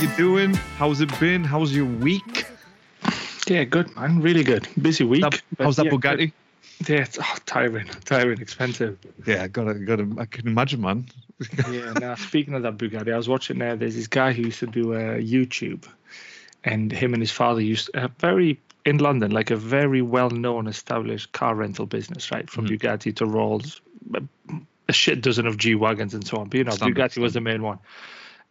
you doing? How's it been? How's your week? Yeah, good man. Really good. Busy week. That- how's that yeah, Bugatti? good. Yeah, it's oh, tiring, tiring, expensive. Yeah, gotta, gotta. I can imagine, man. yeah. Now speaking of that Bugatti, I was watching there. There's this guy who used to do uh, YouTube, and him and his father used a very in London, like a very well-known, established car rental business, right? From Mhm. Bugatti to Rolls, a, a shit dozen of G wagons and so on. But you know, Standard, Bugatti was the main one,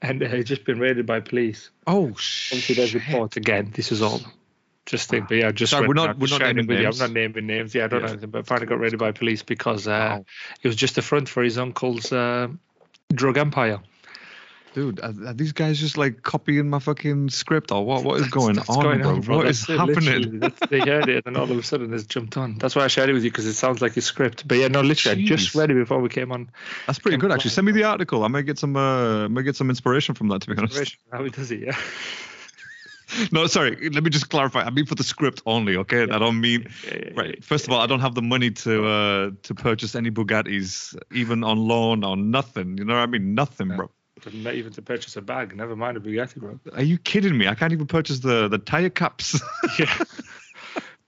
and uh, he's just been raided by police. Oh Obviously, there's shit! reports again. This is all just think, but yeah, just Sorry, we're not- we're not naming it with you. names. I'm not naming names. Yeah, I don't Yeah. know anything, but finally got raided by police because uh, Wow. it was just a front for his uncle's uh, drug empire. Dude, are, are these guys just like copying my fucking script or what? What is going That's on, going bro? on, bro. What is That's it, happening? They heard it, and then all of a sudden it's jumped on. That's why I shared it with you because it sounds like a script. But yeah, no, literally, I just read it before we came on. That's pretty good, actually. Send me the article. I might get some. Uh, I might get some inspiration from that. To be honest. How he does it, yeah. No, sorry. Let me just clarify. I mean for the script only. Okay, I don't mean. Yeah, yeah, Right. First of all, I don't have the money to uh, to purchase any Bugattis, even on loan or nothing. You know what I mean? Nothing, bro. Not even to purchase a bag. Never mind a Bugatti, bro. Are you kidding me? I can't even purchase the the tire caps. Yeah.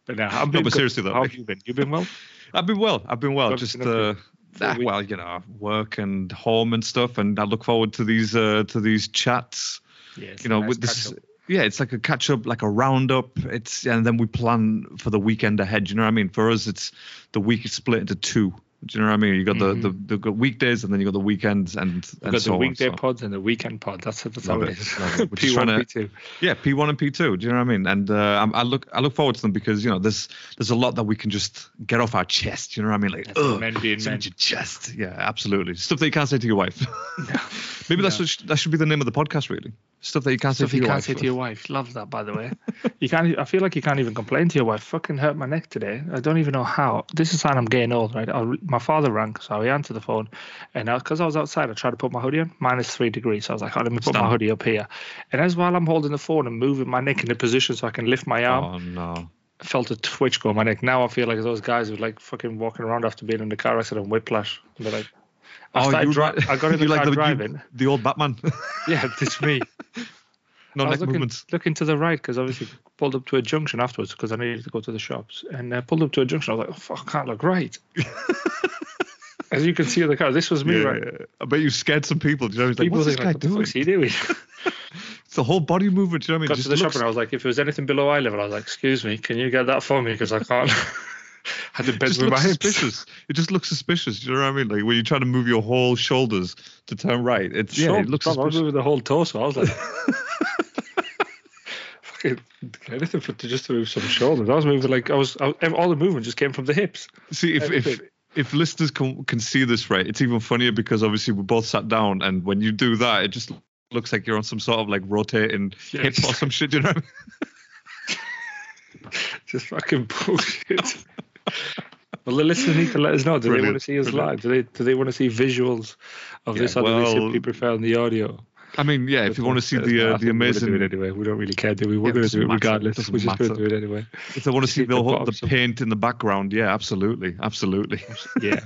But now, I've No, but seriously though, how have you been? You been well? I've been well. I've been well. Just been uh, ah, well, you know, work and home and stuff, and I look forward to these uh, to these chats. Yeah, You know, nice with this. Yeah, it's like a catch up, like a roundup. It's and then we plan for the weekend ahead. You know what I mean? For us, it's the week is split into two. Do you know what I mean? You got the, the the weekdays and then you got the weekends and and got so the on, weekday so. pods and the weekend pod. That's that's Love how it it, is. it. P1, trying to- P2. Yeah, P1 and P2. Do you know what I mean? And uh, I'm- I look I look forward to them because you know there's there's a lot that we can just get off our chest. You know what I mean? Like, ugh, men being men. your chest. Yeah, absolutely. Stuff that you can't say to your wife. Maybe that's what that should be the name of the podcast. Really, stuff that you can't Stuff say to you your can't wife. say to your wife. Love that, by the way. you can't. I feel like you can't even complain to your wife. Fucking hurt my neck today. I don't even know how. This is how I'm getting old, right? I, my father rang, so I answered the phone, and because I, was outside, I tried to put my hoodie on. Minus three degrees. So I was like, oh, let me put my hoodie up here. And as while I'm holding the phone and moving my neck in a position so I can lift my arm, Oh no. I felt a twitch go on my neck. Now I feel like those guys who like fucking walking around after being in the car accident, whiplash. And they're like, I, Oh, you dri- I got in the you car like the, you- driving. the old Batman. Yeah, it's me. No I was neck looking, movements. looking to the right because obviously pulled up to a junction afterwards because I needed to go to the shops and uh, pulled up to a junction. I was like, oh, fuck, I can't look right. As you can see in the car, this was me, Yeah, right? yeah. I bet you scared some people. Do you know? Like, what's this guy like, what the doing? he doing? It's the whole body movement. Do you know what I mean? Got It to the just shop and I was like, if there was anything below eye level, I was like, excuse me, can you get that for me? Because I can't. had to bend with my looks suspicious. It just looks suspicious. Do you know what I mean? Like when you're trying to move your whole shoulders to turn right, it's yeah, it looks Tom, I was moving the whole torso. I was like, fucking anything for to just to move some shoulders. I was moving like I was. I, all the movement just came from the hips. See, if if everything. if listeners can can see this right, it's even funnier because obviously we both sat down, and when you do that, it just looks like you're on some sort of like rotating Yeah. hip or some shit. You know? I mean? Just fucking bullshit. well, the listeners need to let us know. Do they want to see us brilliant. live? Do they do they want to see visuals of Yeah, this, or do they well- simply prefer the audio? I mean, yeah. If you want to see the uh, the amazing, do it anyway. We don't really care, do we? We're Yeah, going to do it regardless. We're just going to do it anyway. if they want to see the the whole, the paint in the background, yeah, absolutely, absolutely. yeah.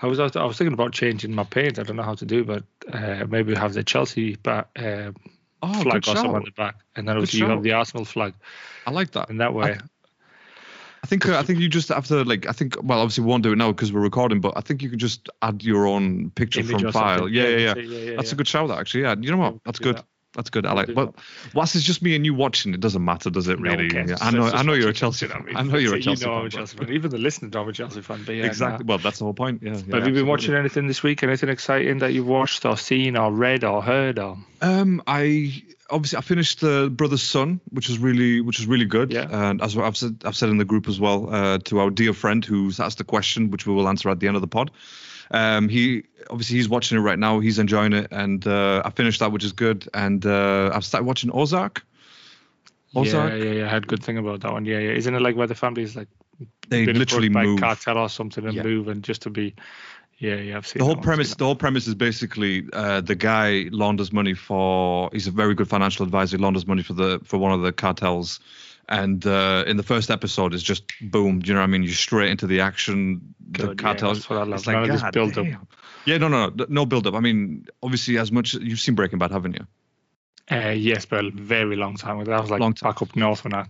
I was I was thinking about changing my paint. I don't know how to do, but uh, maybe have the Chelsea ba- uh, Oh, flag or something on the back, and then you have the Arsenal flag, I like that. and that way. I think uh, I think you just have to like I think well obviously we won't do it now because we're recording but I think you can just add your own picture image from file. Yeah yeah yeah, that's it, yeah, that's yeah. a good shout that actually. Yeah you know what? That's good. that. That's good I We'll like do but whilst it's just me and you watching it doesn't matter does it No really cares. Yeah, I know I know you're a. Chelsea fan I know you're a You Chelsea know I'm fan a. Chelsea fan. Even the listeners know I'm a Chelsea fan. But yeah, exactly nah. well that's the whole point yeah, yeah But have you been watching anything this week? Anything exciting that you've watched or seen or read or heard or? Um, I obviously I finished the Brothers Sun, which was really which was really good. Yeah. And as I've said, I've said in the group as well uh, to our dear friend who's asked the question, which we will answer at the end of the pod. Um, he obviously he's watching it right now. He's enjoying it, and uh, I finished that, which is good. And uh, I've started watching Ozark. Yeah, Ozark. yeah, yeah. I had a good thing about that one. Yeah, yeah. Isn't it like where the family is like They literally move. cartel or something and Yeah. move and just to be. Yeah, yeah. I've seen The whole one, premise, the whole premise is basically uh, the guy launders money for. He's a very good financial advisor. He launders money for the for one of the cartels, and uh, in the first episode, it's just boom. Do you know what I mean? You're straight into the action. Good, yeah, the cartels. that's what I love. It's None of this God build-up. Yeah, no, no, no, no build up. I mean, obviously, as much you've seen Breaking Bad, haven't you? Uh, yes, but a very long time ago. That was like Long time. back up north when I.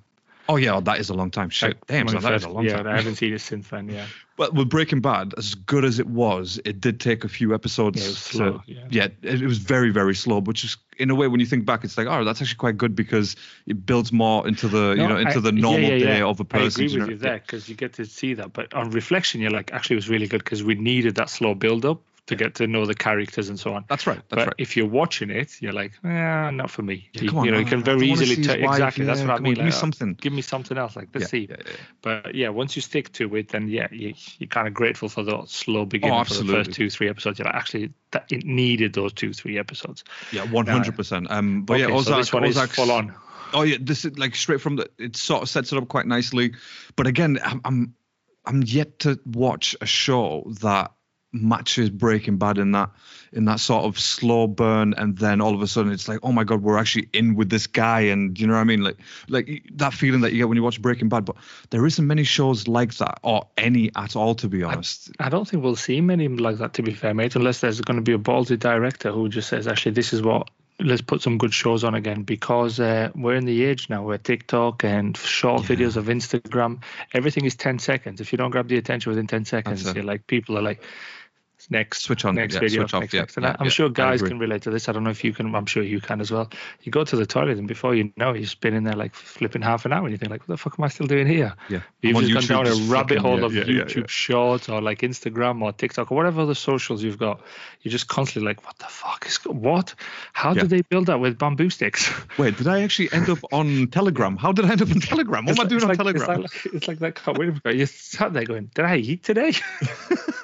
Oh yeah, that is a long time. Shit, like, damn, so I that is first- a long yeah, time. I haven't seen it since then. Yeah, But with Breaking Bad, as good as it was, it did take a few episodes. yeah, it was to- yeah. yeah, it, it was very, very slow. Which is, in a way, when you think back, it's like, oh, that's actually quite good because it builds more into the, you know, into I- the normal yeah, day yeah. of a person. agree with you there because you get to see that. But on reflection, you're like, actually, it was really good because we needed that slow build up to get to know the characters and so on. That's right. That's but right. if you're watching it, you're like, eh, not for me. Yeah, you, come on, you know, you can very easily tell exactly. That's what I on, mean. give me like, oh, something. Give me something else. Like let's Yeah, see. yeah, yeah. But yeah, once you stick to it, then yeah, you, you're kind of grateful for the slow beginning for the first two, three episodes. You're like, actually, that it needed those two, three episodes. Yeah, one hundred percent. Um, but okay, yeah, so this one is full on. Oh yeah, this is like straight from the. It sort of sets it up quite nicely, but again, I'm I'm, I'm yet to watch a show that matches Breaking Bad in that in that sort of slow burn, and then all of a sudden it's like, oh my god, we're actually in with this guy, and you know what I mean, like like that feeling that you get when you watch Breaking Bad. But there isn't many shows like that, or any at all, to be honest. I don't think we'll see many like that, to be fair, mate, unless there's going to be a ballsy director who just says, actually, this is what, let's put some good shows on again because uh, we're in the age now where TikTok and short Yeah. videos of Instagram, everything is 10 seconds. If you don't grab the attention within 10 seconds, you're like, people are like, next Switch on, next yeah, video switch off, next, yeah, next. yeah, I'm sure guys can relate to this i don't know if you can i'm sure you can as well you go to the toilet and before you know you've been in there like flipping half an hour and you think like what the fuck am i still doing here Yeah, You've just gone down a rabbit flicking, hole of YouTube. Shorts or like Instagram or TikTok or whatever other socials you've got. You're just constantly like, what the fuck is what? How did they build that with bamboo sticks? Wait, did I actually end up on Telegram? How did I end up on Telegram? What am I doing on like, Telegram? It's like, it's like that car. Wait. You sat there going, did I eat today?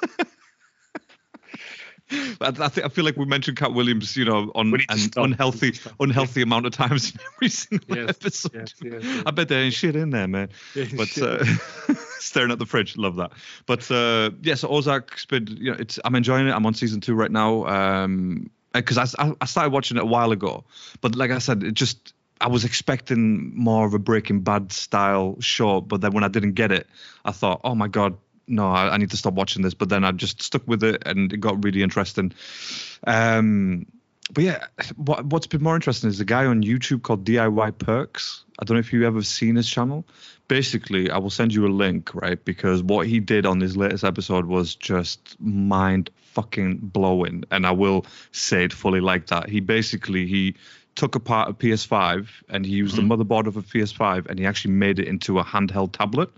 I, I, think, I feel like we mentioned Katt Williams, you know, on We need to an stop. Unhealthy, unhealthy amount of times in every single Yes, episode. yes, yes, yes. I bet there ain't shit in there, man. But uh, staring at the fridge, love that. But uh, yeah, so Ozark's been, you know, it's I'm enjoying it. I'm on season two right now. Um, because I, I I started watching it a while ago, but like I said, it just I was expecting more of a Breaking Bad style show, but then when I didn't get it, I thought, oh my god, no, I, I need to stop watching this. But then I just stuck with it, and it got really interesting. Um, but yeah, what what's been more interesting is a guy on YouTube called DIY Perks. I don't know if you've ever seen his channel. Basically, I will send you a link, right? Because what he did on his latest episode was just mind fucking blowing, and I will say it fully like that. He basically he took apart a PS5 and he used the motherboard of a PS5 and he actually made it into a handheld tablet,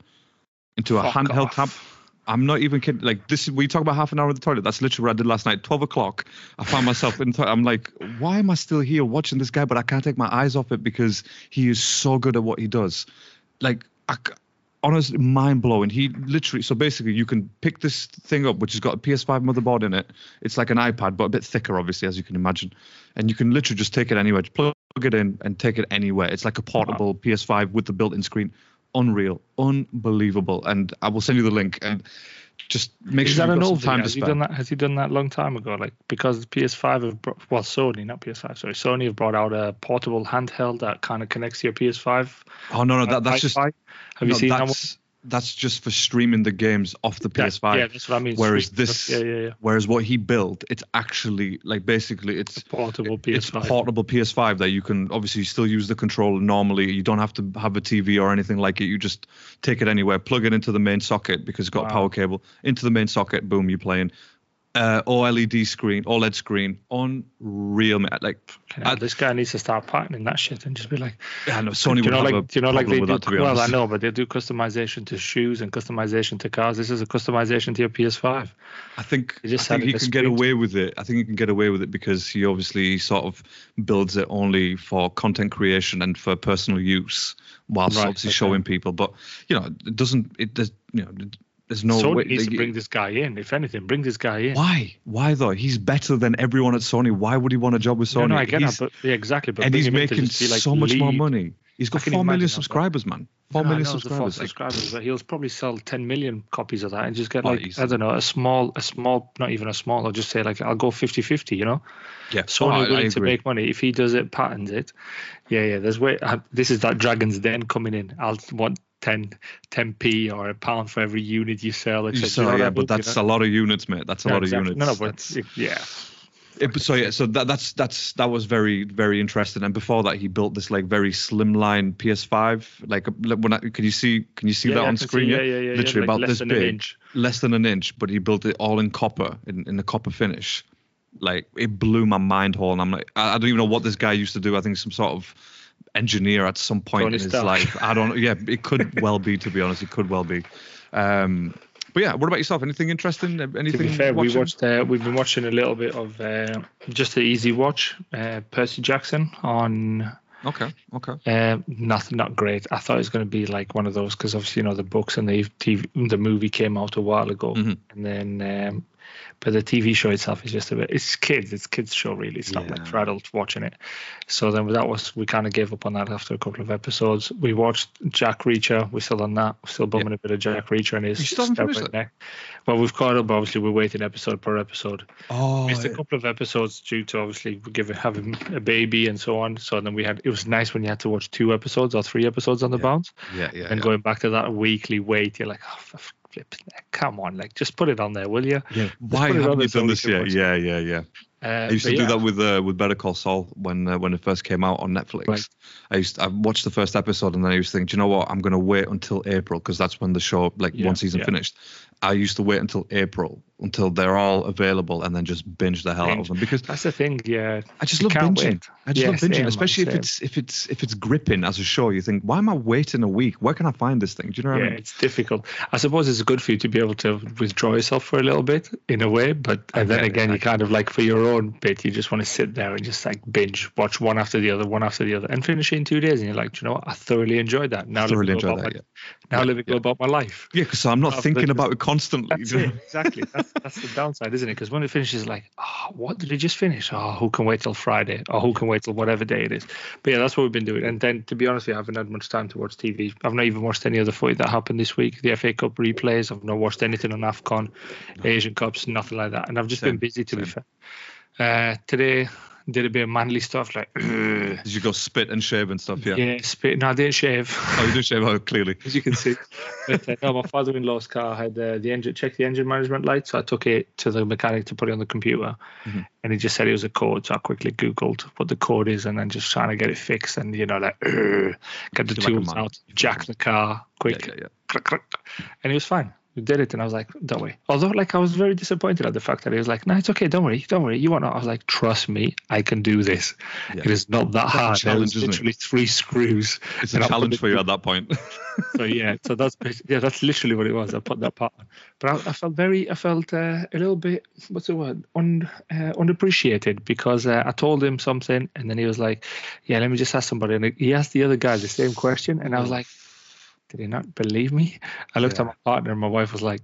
into a handheld off. I'm not even kidding. Like this, we talk about half an hour in the toilet. That's literally what I did last night. Twelve o'clock. I found myself in. The, I'm like, why am I still here watching this guy? But I can't take my eyes off it because he is so good at what he does. Like, I, honestly, mind blowing. He literally. So basically, you can pick this thing up, which has got a PS5 motherboard in it. It's like an iPad, but a bit thicker, obviously, as you can imagine. And you can literally just take it anywhere. Just plug it in and take it anywhere. It's like a portable PS5 with the built-in screen. Unreal, unbelievable. And I will send you the link and just make Is sure that an old time Has he done that? Has he done that long time ago? Like because PS5 have brought, well Sony, not PS5, sorry, Sony have brought out a portable handheld that kind of connects to your PS5. Oh no, no, that, uh, that's just. Have you no, seen that one? That's, just for streaming the games off the PS5. yeah, that's what I mean. whereas this, yeah, yeah, yeah, whereas what he built, it's actually like basically it's portable PS5. portable PS5 that you can obviously still use the controller normally. You don't have to have a TV or anything like it. You just take it anywhere, plug it into the main socket because it's got a power cable into the main socket. Boom, you're playing. Uh, OLED screen, OLED screen, unreal, man. Like, Okay, now I- this guy needs to start patenting that shit and just be like, I know Sony you would know, have like, do you know, like they with do. that, well, honest. I know, but they do customization to shoes and customization to cars. This is a customization to your PS5. I think You just I think he can get away with it. I think he can get away with it because he obviously sort of builds it only for content creation and for personal use, whilst Right, obviously okay. showing people. But you know, it doesn't. It does. You know, there's no Sony way. needs to bring this guy in. If anything, bring this guy in. why? Why though? He's better than everyone at Sony. Why would he want a job with Sony? no, I get He's- that, but yeah, exactly. But and he's him in to making like, so much more money. He's got four million imagine that, subscribers, man. Four No, million the four subscribers. But he'll probably sell 10 million copies of that and just get Oh, like. I don't know a small, a small, not even a small. I'll just say like I'll go 50-50, You know, yeah, Sony Oh, willing to make money if he does it, patents it. Yeah, yeah. There's way. I, this is that Dragon's Den coming in. I'll want 10 10p or a pound for every unit you sell. Etc. sell, You know yeah, but mean? You that's know? a lot of units, mate. That's a Yeah, lot exactly. of units. No, no, but it- yeah. It, so yeah, so that, that's that's that was very very interesting. And before that, he built this like very slimline PS5. Like when I, can you see can you see Yeah, that I on screen? see, yeah, yeah, yeah, Literally yeah, like about less this than an big, inch. less than an inch. But he built it all in copper in in a copper finish. Like it blew my mind hole. And I'm like, I, I don't even know what this guy used to do. I think some sort of engineer at some point Tony in his Stark. life. I don't. Yeah, it could well be. To be honest, it could well be. Um, but yeah, what about yourself? Anything interesting? Anything? To be fair, we watched. Uh, we've been watching a little bit of uh, just an easy watch. Uh, Percy Jackson on. Okay. Okay. Uh, nothing, not great. I thought it was going to be like one of those because obviously you know the books and the TV, the movie came out a while ago, Mhm. and then um, but the TV show itself is just a bit. It's kids. It's kids show really. It's not like for adults watching it. So then that was we kind of gave up on that after a couple of episodes. We watched Jack Reacher. We're still on that. We're still bumming a bit of Jack Reacher and his. You still haven't neck. Well, we've caught up. Obviously, we're waiting episode per episode. Oh, Missed a couple of episodes due to obviously giving having a baby and so on. So then we had it was nice when you had to watch two episodes or three episodes on the Yeah. bounce, yeah, yeah. and yeah. going back to that weekly wait, you're like, oh, flip, come on, like just put it on there, will you? Yeah. Why put it on haven't you done this yet? Yeah, yeah, yeah. Uh, I used to but do yeah, that with uh, with Better Call Saul when uh, when it first came out on Netflix. Right. I used I watched the first episode and then I used to think, do you know what? I'm gonna wait until April because that's when the show like Yeah, one season yeah. finished. I used to wait until April until they're all available and then just binge the hell out of them because That's the thing, yeah. I just You love binging. wait. I just Yeah, love binging, same, especially if it's if it's if it's gripping as a show. You think, why am I waiting a week? Where can I find this thing? Do you know what Yeah, I mean? it's difficult. I suppose it's good for you to be able to withdraw yourself for a little bit in a way, but and then it, again, I you kind of like for your own bit, you just want to sit there and just like binge, watch one after the other, one after the other, and finish it in two days. And you're like, "Do you know what? I thoroughly enjoyed that. Now Thoroughly let me go enjoyed that. my, Yeah, now let me go yeah. about my life. yeah, because I'm not thinking about it constantly. That's it, exactly. That's that's the downside, isn't it? Because when it finishes, like, oh, what did it just finish? Oh, who can wait till Friday? Or who can wait till whatever day it is? But yeah, that's what we've been doing. And then, to be honest, I haven't had much time to watch TV. I've not even watched any other footy that happened this week. The FA Cup replays. I've not watched anything on Afcon, Asian Cups, nothing like that. And I've just Same, been busy. To be fair, uh, today did a bit of manly stuff like. Did you go spit and shave and stuff? Yeah. Yeah, spit. No, I didn't shave. Oh, you did shave out clearly. as you can see. But, uh, no, my father-in-law's car had uh, the engine check the engine management light, so I took it to the mechanic to put it on the computer, Mhm. and he just said it was a code. So I quickly googled what the code is, and then just trying to get it fixed, and you know, like "Ugh," get the You're like tools man. out, jack the car quick, Yeah, yeah, yeah. and it was fine. We did it, and I was like, "Don't worry." Although, like, I was very disappointed at the fact that he was like, "No, it's okay. Don't worry. Don't worry. You want to?" I was like, "Trust me, I can do this. Yeah. It is not that a hard. Challenge, was isn't it? literally three screws." It's a challenge for you at that point. so yeah, so that's yeah, that's literally what it was. I put that part on, but I, I felt very, I felt uh, a little bit, what's the word, un, uh, unappreciated because uh, I told him something, and then he was like, "Yeah, let me just ask somebody," and he asked the other guy the same question, and I was like, "Did he not believe me?" I looked Yeah. at my partner, and my wife was like,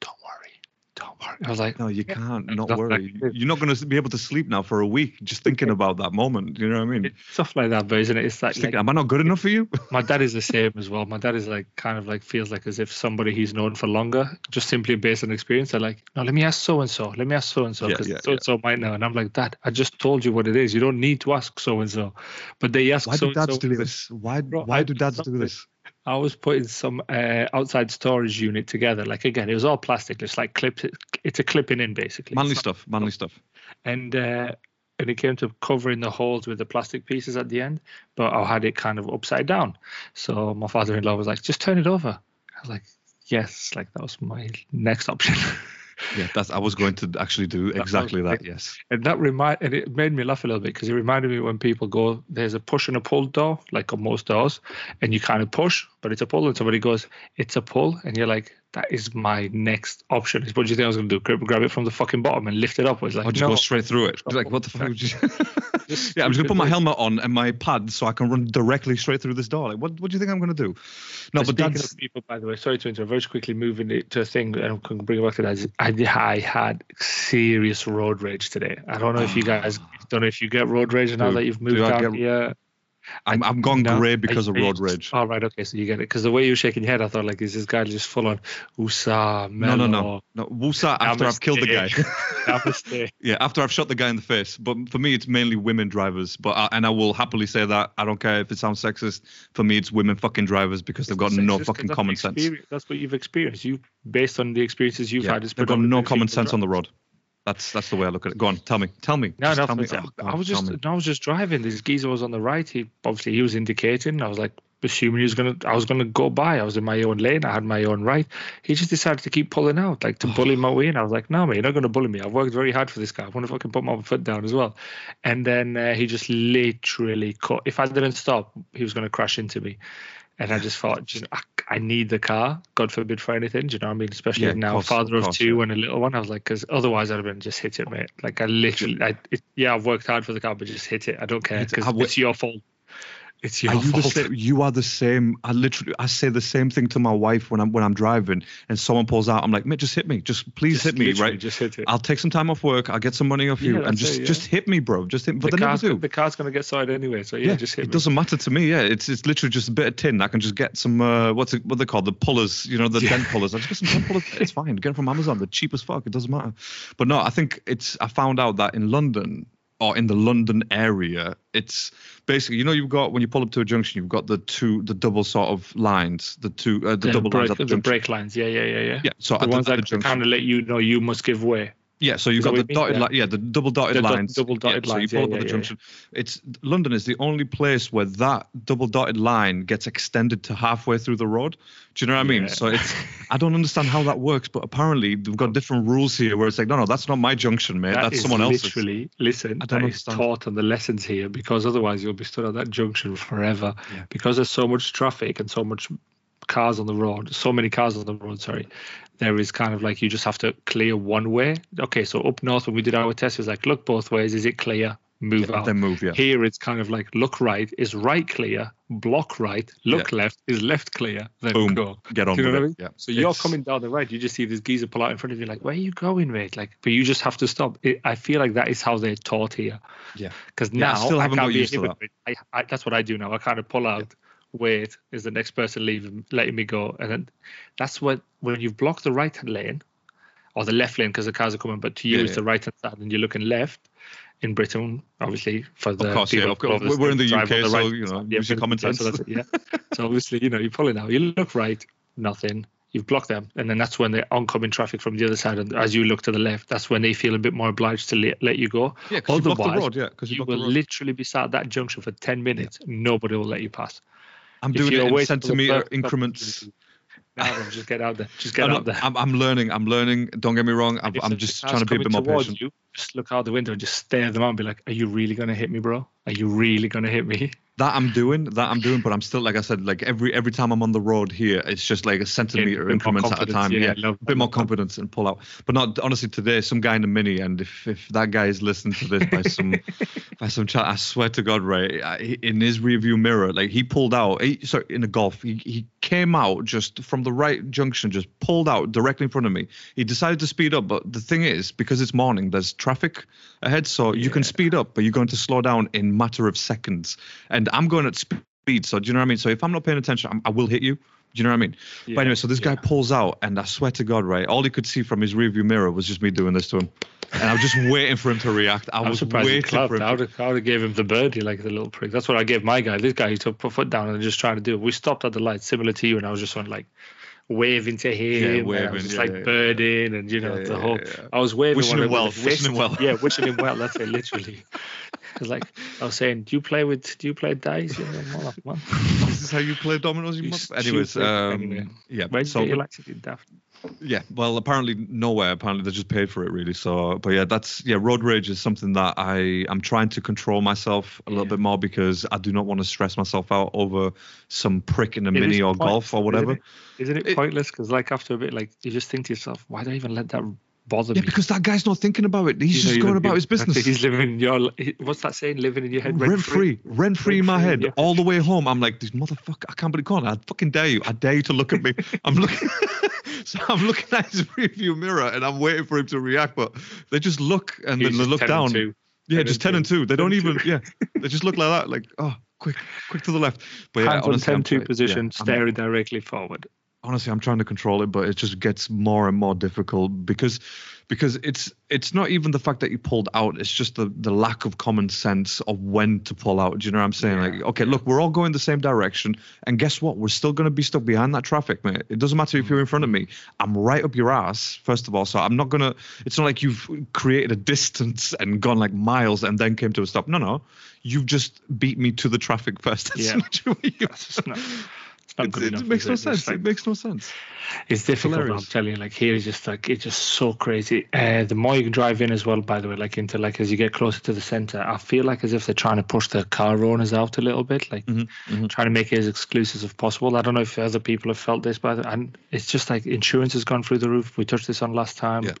"Don't worry, don't worry." I was like, no, you can't. Not worry. like. You're not going to be able to sleep now for a week just thinking about that moment. You know what I mean? stuff like that, but isn't it? It's like, like thinking, am I not good enough for you? my dad is the same as well. My dad is like kind of like feels like as if somebody he's known for longer, just simply based on experience. They're like, no, let me ask so and so. Let me ask so and so because so and so might know. And I'm like, Dad, I just told you what it is. You don't need to ask so and so. But they ask Why so do dads do this? Why? Bro, why do dads do this? I was putting some uh, outside storage unit together. Like again, it was all plastic. It's like clips. It's a clipping in basically. Manly It's stuff. Manly stuff. and uh, and it came to covering the holes with the plastic pieces at the end, but I had it kind of upside down. So my father-in-law was like, "Just turn it over." I was like, "Yes." Like that was my next option, Yeah, that's. I was going to actually do exactly that. Yes. and that remind and it made me laugh a little bit because it reminded me when people go, "There's a push and a pull door," like on most doors, and you kind of push, but it's a pull, and somebody goes, "It's a pull," and you're like, "That is my next option." What do you think I was going to do? Grab, grab it from the fucking bottom and lift it up? I was like, I'll just "No." go straight through it. Like, what the fuck? You... yeah, I'm just gonna put my helmet on and my pad so I can run directly straight through this door. Like, what? What do you think I'm gonna do? No, but speaking that's of people, by the way, sorry to interrupt. Very quickly, moving it to a thing, and I can bring it back to that. I, I had serious road rage today. I don't know if you guys don't know if you get road rage now Dude, that you've moved out get- here. I'm I'm gone No, grey because I- of road used- rage. Oh right, okay, so you get it because the way you were shaking your head, I thought like, is this guy just full on USA? No, no, no, no. Wusa after I've killed the guy. Yeah, after I've shot the guy in the face. But for me, it's mainly women drivers. But I, and I will happily say that I don't care if it sounds sexist. For me, it's women fucking drivers because they've got It's no fucking common sense. That's what you've experienced. You based on the experiences you've Yeah, had. It's they've got no common sense on the road. That's that's the way I look at it. Go on, tell me, tell me. No, no, tell me. I, Oh, I was just, no, I was just driving. This geezer was on the right. He obviously he was indicating. I was like assuming he was gonna, I was gonna go by. I was in my own lane. I had my own right. He just decided to keep pulling out, like to bully my way in. I was like, no, mate, you're not gonna bully me. I've worked very hard for this guy. I wonder if I can put my foot down as well. And then uh, he just literally cut. If I didn't stop, he was gonna crash into me. And I just thought, you know, I, I need the car. God forbid for anything. Do you know what I mean? Especially Yeah, now, course, father of course, two yeah. and a little one. I was like, because otherwise I'd have been just hit it, mate. Like I literally, I, it, yeah, I've worked hard for the car, but just hit it. I don't care because I w- it's your fault. It's your Are you the fault. same? You are the same. I literally, I say the same thing to my wife when I'm when I'm driving, and someone pulls out. I'm like, mate, just hit me. Just please Just hit me, right? Just hit it. I'll take some time off work. I'll get some money off you, Yeah, and just it, yeah. just hit me, bro. Just hit. But the car's, do. the car's gonna get sorted anyway, so yeah, just hit it me. doesn't matter to me. Yeah, it's it's literally just a bit of tin. I can just get some uh, what's it, what they call the pullers, you know, the Yeah. dent pullers. I just get some dent pullers. It's fine. Get them from Amazon. They're cheap as fuck. It doesn't matter. But no, I think it's. I found out that in London or in the London area, it's basically you know you've got when you pull up to a junction, you've got the two the double sort of lines, the two uh, the, The double lines the, the brake lines, yeah, yeah, yeah, yeah. Yeah, so The ones the, at that kind of let you know you must give way. Yeah, so you've got the what you mean? dotted line, yeah, the double dotted The lines. double Yeah, dotted So you pull yeah, up at the junction. It's London is the only place where that double dotted line gets extended to halfway through the road. Do you know what I mean? So it's I don't understand how that works, but apparently they've got different rules here where it's like, no, no, that's not my junction, mate. That that's someone else's. literally listen. I don't That is understand. taught on the lessons here because otherwise you'll be stood at that junction forever. Because there's so much traffic and so much cars on the road, so many cars on the road. Sorry, there is kind of like you just have to clear one way. Okay, so up north when we did our test, it was like look both ways. Is it clear? Move Yeah, out. then move, yeah. Here it's kind of like look right is right clear, block right, look left is left clear, then Boom. go. Get on Do you with know what I mean? Yeah. So you're coming down the road, you just see this geezer pull out in front of you, like, where are you going, mate? Like, but you just have to stop. It, I feel like that is how they're taught here. Yeah. Because Yeah, I now still I, haven't can't got be a used to that. I, I, that's what I do now. I kind of pull out, wait, is the next person leaving, letting me go, and then that's what when you've blocked the right hand lane or the left lane because the cars are coming, but to you Yeah, it's yeah. the right hand side, and you're looking left. In Britain, obviously, for the Of course, yeah. Of course. We're in the UK, the so right you know. Use your common sense. so yeah. so obviously, you know, you're pulling out. You look right, nothing. You've blocked them, and then that's when the oncoming traffic from the other side, and as you look to the left, that's when they feel a bit more obliged to let, let you go. Yeah, because you block the road. Yeah, because you You will literally be sat at that junction for ten minutes. Nobody will let you pass. I'm doing it in centimeter increments. Now just get out there. Just get I'm, out there. I'm, I'm learning. I'm learning. Don't get me wrong. I'm, I'm just trying to be a bit more patient. You, just look out the window and just stare at them out and be like, "Are you really gonna hit me, bro? Are you really gonna hit me?" That I'm doing. That I'm doing. But I'm still, like I said, like every every time I'm on the road here, it's just like a centimeter increments at a time. yeah, Yeah, a bit more confidence and pull out. But not honestly today. Some guy in a mini, and if if that guy is listening to this by some by some chat, I swear to God, right, in his rearview mirror, like he pulled out. He, sorry, in a golf, he he came out just from the right junction, just pulled out directly in front of me. He decided to speed up, but the thing is, because it's morning, there's traffic ahead, so you can speed up, but you're going to slow down in matter of seconds. And I'm going at speed, so do you know what I mean? So if I'm not paying attention, I'm, I will hit you. Do you know what I mean? Yeah, but anyway, so this guy pulls out, and I swear to God, right, all he could see from his rearview mirror was just me doing this to him, and I was just waiting for him to react. I I'm was waiting for him. I would, have, I would have gave him the birdie like the little prick. That's what I gave my guy. This guy, he took a foot down and just trying to do it. We stopped at the light, similar to you, and I was just on like waving to him. I waving, was just yeah, like yeah, yeah. birding, and you know Yeah, the whole. yeah, yeah. I was waving, Wishing him well, wishing him well. Yeah, wishing him well. That's it, literally. It's like I was saying, do you play with? Do you play dice? You well, this is how you play dominoes, you You must. Anyways, um, Anyway. yeah. Where you so get your license, daft? yeah, well, apparently nowhere. Apparently they just paid for it, really. So, but yeah, that's yeah. Road rage is something that I I'm trying to control myself a little Yeah. bit more because I do not want to stress myself out over some prick in a It mini or golf or isn't whatever. it? Isn't it, It- pointless? Because like after a bit, like you just think to yourself, why do I even let that bother Yeah, me? because that guy's not thinking about it. He's just going about his business. He's living in your. What's that saying? Living in your head rent free, rent free in my Rent-free, head yeah. all the way home. I'm like, this motherfucker, I can't believe it. I fucking dare you. I dare you to look at me. I'm looking, so I'm looking at his rearview mirror and I'm waiting for him to react, but they just look and He's then they look down. two. Yeah, just 10 and 2. They don't even, yeah, they just look like that, like, oh, quick, quick to the left. But yeah, Hands on honestly, 10 I'm 2 try- position, yeah, I'm- staring directly forward. Honestly i'm trying to control it but it just gets more and more difficult because because it's it's not even the fact that you pulled out it's just the the lack of common sense of when to pull out do you know what i'm saying? Yeah. like okay look we're all going the same direction and guess what? We're still going to be stuck behind that traffic mate. It doesn't matter if you're in front of me. I'm right up your ass first of all so i'm not going to it's not like you've created a distance and gone like miles and then came to a stop. No no. You've just beat me to the traffic first. That's Yeah. literally what you- That's just not, it's not it, it makes no it? Sense like- it makes no sense It's difficult. I'm telling you, like here is just like it's just so crazy. Uh, the more you can drive in as well, by the way, like into like as you get closer to the center, I feel like as if they're trying to push the car owners out a little bit, like Mhm, mhm. trying to make it as exclusive as possible. I don't know if other people have felt this, but and it's just like insurance has gone through the roof. We touched this on last time. Yeah,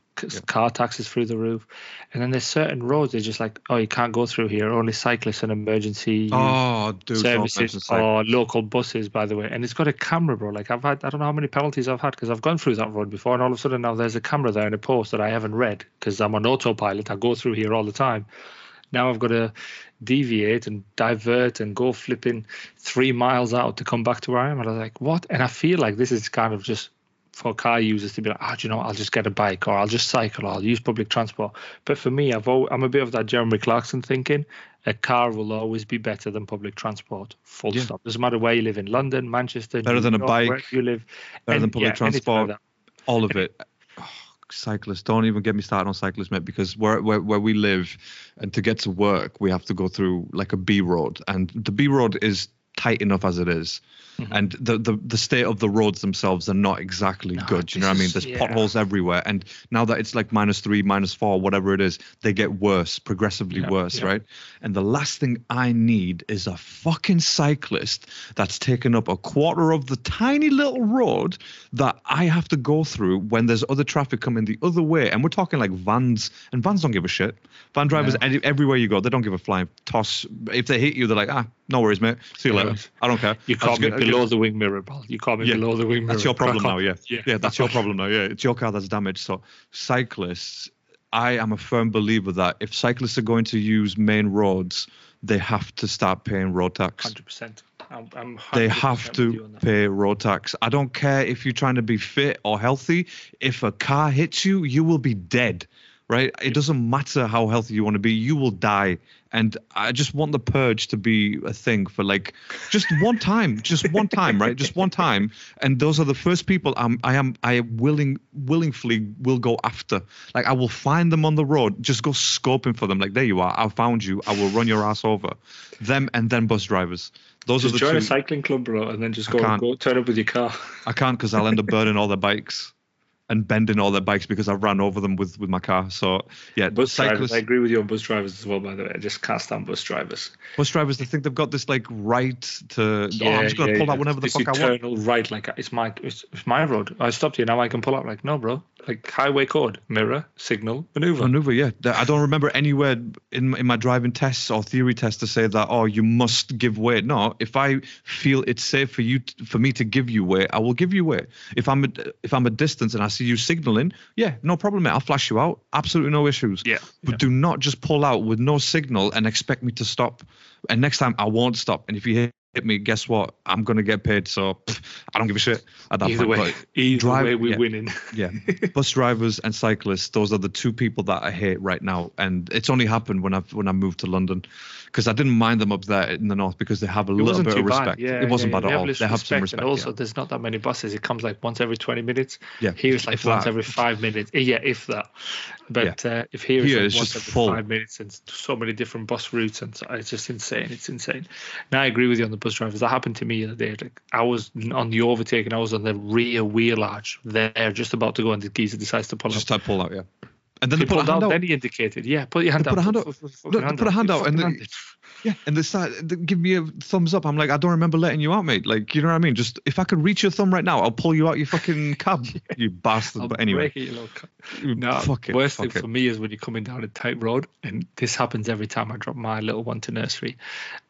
Car taxes through the roof, and then there's certain roads they're just like, oh, you can't go through here. Only cyclists and emergency Oh, dude, services or local buses, by the way. And it's got a camera, bro. Like I've had, I don't know how many penalties I've had because I've gone through that road before, and all of a sudden now there's a camera there in a post that I haven't read because I'm on autopilot. I go through here all the time. Now I've got to deviate and divert and go flipping three miles out to come back to where I am. And I'm like, what? And I feel like this is kind of just for car users to be like, ah, do you know, what? I'll just get a bike or I'll just cycle or I'll use public transport. But for me, I've al- I'm a bit of that Jeremy Clarkson thinking. A car will always be better than public transport. Full Yeah. stop. Doesn't matter where you live in London, Manchester, Better New than a bike, you live. better than public yeah, anything like transport. all of it. Oh, cyclists, don't even get me started on cyclists, mate. Because where, where where we live, and to get to work, we have to go through like a B road, and the B road is tight enough as it is. Mm-hmm. And the, the the state of the roads themselves are not exactly No, good. You know what I mean? There's yeah. potholes everywhere, and now that it's like minus three, minus four, whatever it is, they get worse, progressively Yeah, worse, yeah. right? And the last thing I need is a fucking cyclist that's taken up a quarter of the tiny little road that I have to go through when there's other traffic coming the other way. And we're talking like vans, and vans don't give a shit. Van drivers, everywhere you go, they don't give a flying toss. If they hit you, they're like, ah, no worries, mate. See you later. Worries. I don't care. You I'll caught just me get- below the wing mirror, pal. You caught me Yeah, below the wing mirror. That's your problem now, yeah. Yeah, Yeah, that's your problem now. Yeah, it's your car that's damaged. So cyclists, I am a firm believer that if cyclists are going to use main roads, they have to start paying road tax. Hundred percent. I'm, I'm They 100% have to pay road tax. I don't care if you're trying to be fit or healthy. If a car hits you, you will be dead, right? It doesn't matter how healthy you want to be, you will die. And I just want the purge to be a thing for like just one time, just one time, right? Just one time. And those are the first people I'm, I am, I willing, willingly will go after. Like I will find them on the road, just go scoping for them. Like there you are, I found you. I will run your ass over. Them and then bus drivers. Those Just are the join two. a cycling club, bro, and then just go, go turn up with your car. I can't because I'll end up burning all their bikes and bending all their bikes because I've ran over them with with my car. So yeah, Bus drivers. I agree with you on bus drivers as well. By the way, I just can't stand bus drivers. bus drivers, they think they've got this like right to. oh, I'm just gonna pull out whenever the This fuck I want. eternal right, like it's my it's, it's my road. I stopped here now. I can pull out. Like no, bro. Like highway code, mirror, signal, maneuver. Maneuver, yeah. I don't remember anywhere in in my driving tests or theory tests to say that oh you must give way. No, if I feel it's safe for you for me to give you way, I will give you way. If I'm a, if I'm a distance and I you signaling, yeah, no problem, mate. I'll flash you out. Absolutely no issues. Yeah, But yeah. do not just pull out with no signal and expect me to stop. And next time I won't stop. And if you hit, hit me, guess what? I'm gonna get paid. So pff, I don't give a shit at that Either point. way, But either drive- way, we're yeah. winning. yeah bus drivers and cyclists those are the two people that i hate right now and it's only happened when i've when i moved to london because i didn't mind them up there in the north because they have a It little bit of respect Yeah, it wasn't yeah, bad at all they have some respect and also there's not that many buses. It comes like once every 20 minutes. Yeah, Here it's like if once that. every five minutes. Yeah, if that. But uh, if here, Here it's, it's like just once every full. five minutes and so many different bus routes, and it's just insane. It's insane. Now I agree with you on the bus drivers. That happened to me the other day. Like I was on the overtake and I was on the rear wheel arch there, just about to go, and the geezer decides to pull just out. type pull out yeah and then He they put a hand out, out then he indicated, "Yeah, put your hand They out." put a hand out. Put- put- put put a hand out and fucking then- hand Yeah, and they start they give me a thumbs up. I'm like, I don't remember letting you out, mate. Like, you know what I mean? Just if I could reach your thumb right now, I'll pull you out your fucking cab, you bastard. I'll but anyway, break it, you. No, fuck it. worst fuck thing it. for me is when you're coming down a tight road, and this happens every time I drop my little one to nursery,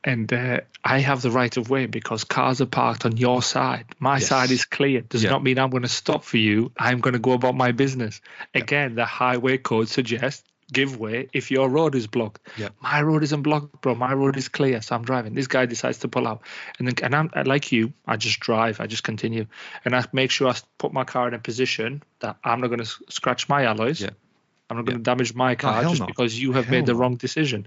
and uh, I have the right of way because cars are parked on your side. My Yes. side is clear. Does Yeah. not mean I'm going to stop for you. I'm going to go about my business. Again, the highway code suggests give way if your road is blocked. Yeah. My road isn't blocked, bro. My road is clear, so I'm driving. This guy decides to pull out, and then and I'm like you, I just drive. I just continue, and I make sure I put my car in a position that I'm not going to scratch my alloys. Yeah. I'm not going to damage my ah, car hell just no. because you have Hell made the wrong decision.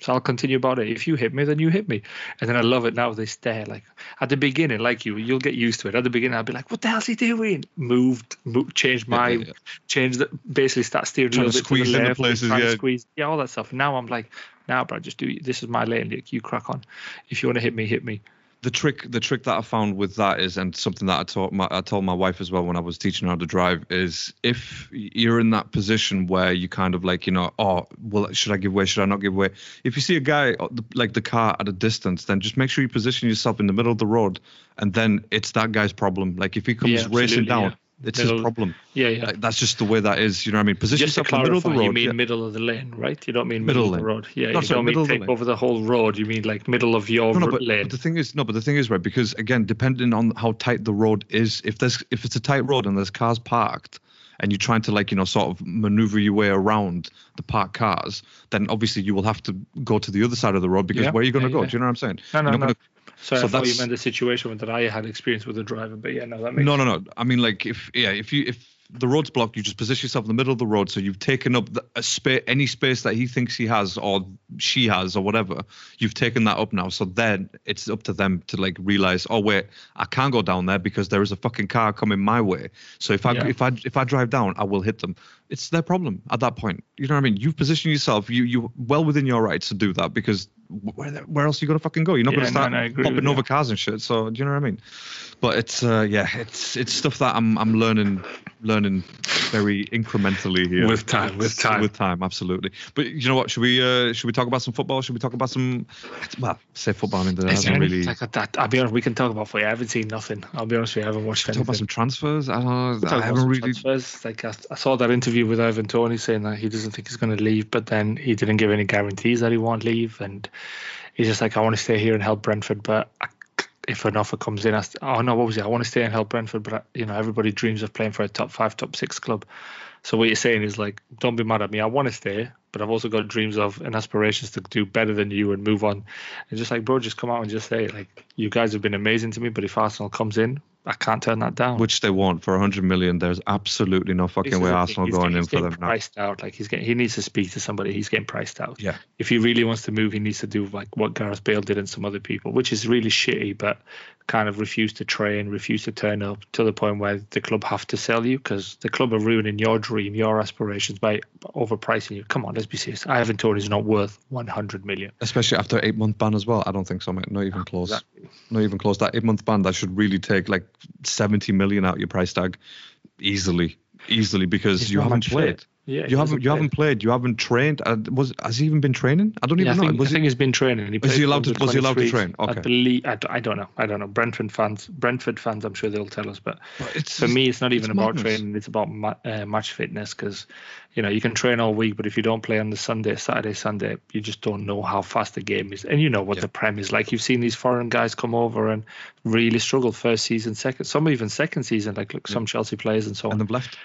So I'll continue about it. If you hit me, then you hit me. And then I love it now. They stare like at the beginning, like you, you'll get used to it. At the beginning, I'll be like, "What the hell's he doing?" Moved, moved changed my, Yeah, yeah, yeah. changed the, basically start steering Trying a to little bit squeeze to the left, places, trying to yeah. squeeze, yeah, all that stuff. Now I'm like, now, bro, just do. This is my lane. Like, you crack on. If you want to hit me, hit me. The trick the trick that I found with that is and something that I taught my I told my wife as well when I was teaching her how to drive is if you're in that position where you kind of like you know oh well should I give way? Should I not give way? If you see a guy uh, like the car at a distance then just make sure you position yourself in the middle of the road and then it's that guy's problem. Like if he comes Yeah, racing down yeah. It's Middle- his problem Yeah, yeah. like, that's just the way that is you know what I mean position just to yourself in the middle of clarify, the road you mean yeah. middle of the lane, right? You don't mean Middle middle, of the road. Yeah, No, you sorry, don't middle mean of the take over the whole road. You mean like middle of your no, no, but, lane. but the thing is, no, but the thing is, right, because again, depending on how tight the road is, if there's if it's a tight road and there's cars parked, and you're trying to like you know sort of maneuver your way around the parked cars, then obviously you will have to go to the other side of the road because Yeah, where are you going to yeah, go? yeah. Do you know what I'm saying? No, no, You're not no. Gonna- so, I thought you that's- meant the situation that I had experience with the driver, but yeah, no, that makes No, no, no. I mean, like if yeah, if you if the road's blocked, you just position yourself in the middle of the road, so you've taken up the, a space, any space that he thinks he has or she has or whatever. You've taken that up now, so then it's up to them to like realize, oh wait, I can't go down there because there is a fucking car coming my way. So if I Yeah. if I if I drive down, I will hit them. It's their problem at that point. You know what I mean? You've positioned yourself. You you well within your rights to do that because where where else are you gonna fucking go? You're not Yeah, gonna no, start no, I agree with you. over cars and shit. So do you know what I mean? But it's uh, yeah, it's it's stuff that I'm I'm learning learning very incrementally here With time, with time. with time, absolutely. But you know what? Should we uh, should we talk about some football? Should we talk about some well, say football? I mean, there Is there hasn't any- really. like that, I'll be honest. We can talk about football. I haven't seen nothing. I'll be honest with you. I haven't watched Talk about some transfers. I don't know. Talk I haven't some really. transfers. Like I, I saw that interview with Ivan Toney saying that he doesn't think he's going to leave, but then he didn't give any guarantees that he won't leave, and he's just like, I want to stay here and help Brentford, but I, if an offer comes in, I, st- oh no, what was it? I want to stay and help Brentford, but you know, everybody dreams of playing for a top five, top six club. So what you're saying is like, don't be mad at me. I want to stay, but I've also got dreams of and aspirations to do better than you and move on. And just like, bro, just come out and just say like, you guys have been amazing to me, but if Arsenal comes in, I can't turn that down. Which they want for 100 million. There's absolutely no fucking way Arsenal he's going getting- in he's for them now. Priced out, like he's getting, he needs to speak to somebody. He's getting priced out. Yeah. If he really wants to move, he needs to do like what Gareth Bale did and some other people, which is really shitty. But kind of refuse to train, refuse to turn up to the point where the club have to sell you because the club are ruining your dream, your aspirations by overpricing you. Come on, let's be serious. Ivan Toney's not worth 100 million. Especially after eight month ban as well. I don't think so, mate. Not even ah, close. Exactly. Not even close. That eight month ban that should really take like 70 million out your price tag, easily, easily because He's you haven't played. Yeah, You haven't. You haven't played. You haven't trained. Uh, was has he even been training? I don't Yeah, I even think, know. Was I he? think he's been training. He Was he allowed to- was he allowed to 23s. train? I Okay. believe. I, I don't know. I don't know. Brentford fans. Brentford fans. I'm sure they'll tell us. But But it's for me, it's not even it's about madness. training. It's about ma- uh, match fitness because, you know, you can train all week, but if you don't play on the Sunday, Saturday, Sunday, you just don't know how fast the game is. And you know what Yeah. the Prem is like. You've seen these foreign guys come over and really struggle first season, second, some even second season, like look, some Chelsea players and so on. and they've left.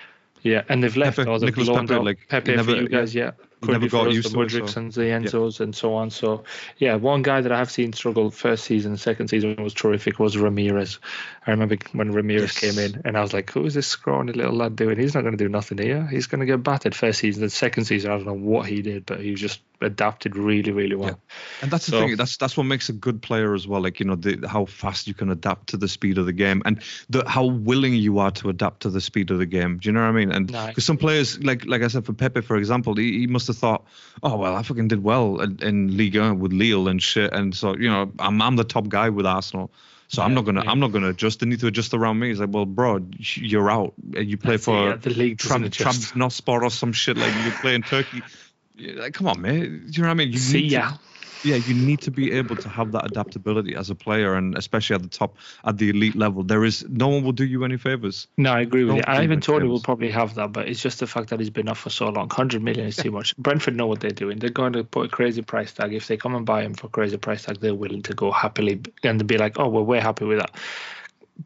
Yeah, and they've left. Pepe, Nicolas Pepe, like, Pepe never- for you guys, yeah. He never Could be got used the to it, so- Mudriksons, the Enzos, and so on. So, yeah, one guy that I have seen struggle first season, second season was terrific was Ramires. I remember when Ramires Yes. came in, and I was like, "Who is this scrawny little lad doing? He's not going to do nothing here. He's going to get battered." First season, the second season, I don't know what he did, but he just adapted really, really well. And that's the thing. That's that's what makes a good player as well. Like you know, the, how fast you can adapt to the speed of the game, and the how willing you are to adapt to the speed of the game. Do you know what I mean? And because some players, like like I said for Pepe, for example, he, he must have thought, oh well, I fucking did well in, in Liga with Lille and shit, and so you know, I'm I'm the top guy with Arsenal. So I'm not gonna yeah. I'm not gonna adjust. They need to adjust around me. He's like, well, bro, you're out. Uh, you play That's it, for yeah, the league Tram, adjust. Trabzonspor or some shit like you play in Turkey. Like, come on, mate. Do you know what I mean? You See need to- ya. Yeah, you need to be able to have that adaptability as a player, and especially at the top, at the elite level. There is no one will do you any favors. No, I agree with Don't you. Ivan them Toney will probably have that, but it's just the fact that he's been off for so long. 100 million is too much. Brentford know what they're doing. They're going to put a crazy price tag. If they come and buy him for a crazy price tag, they're willing to go happily and be like, oh, well, we're happy with that.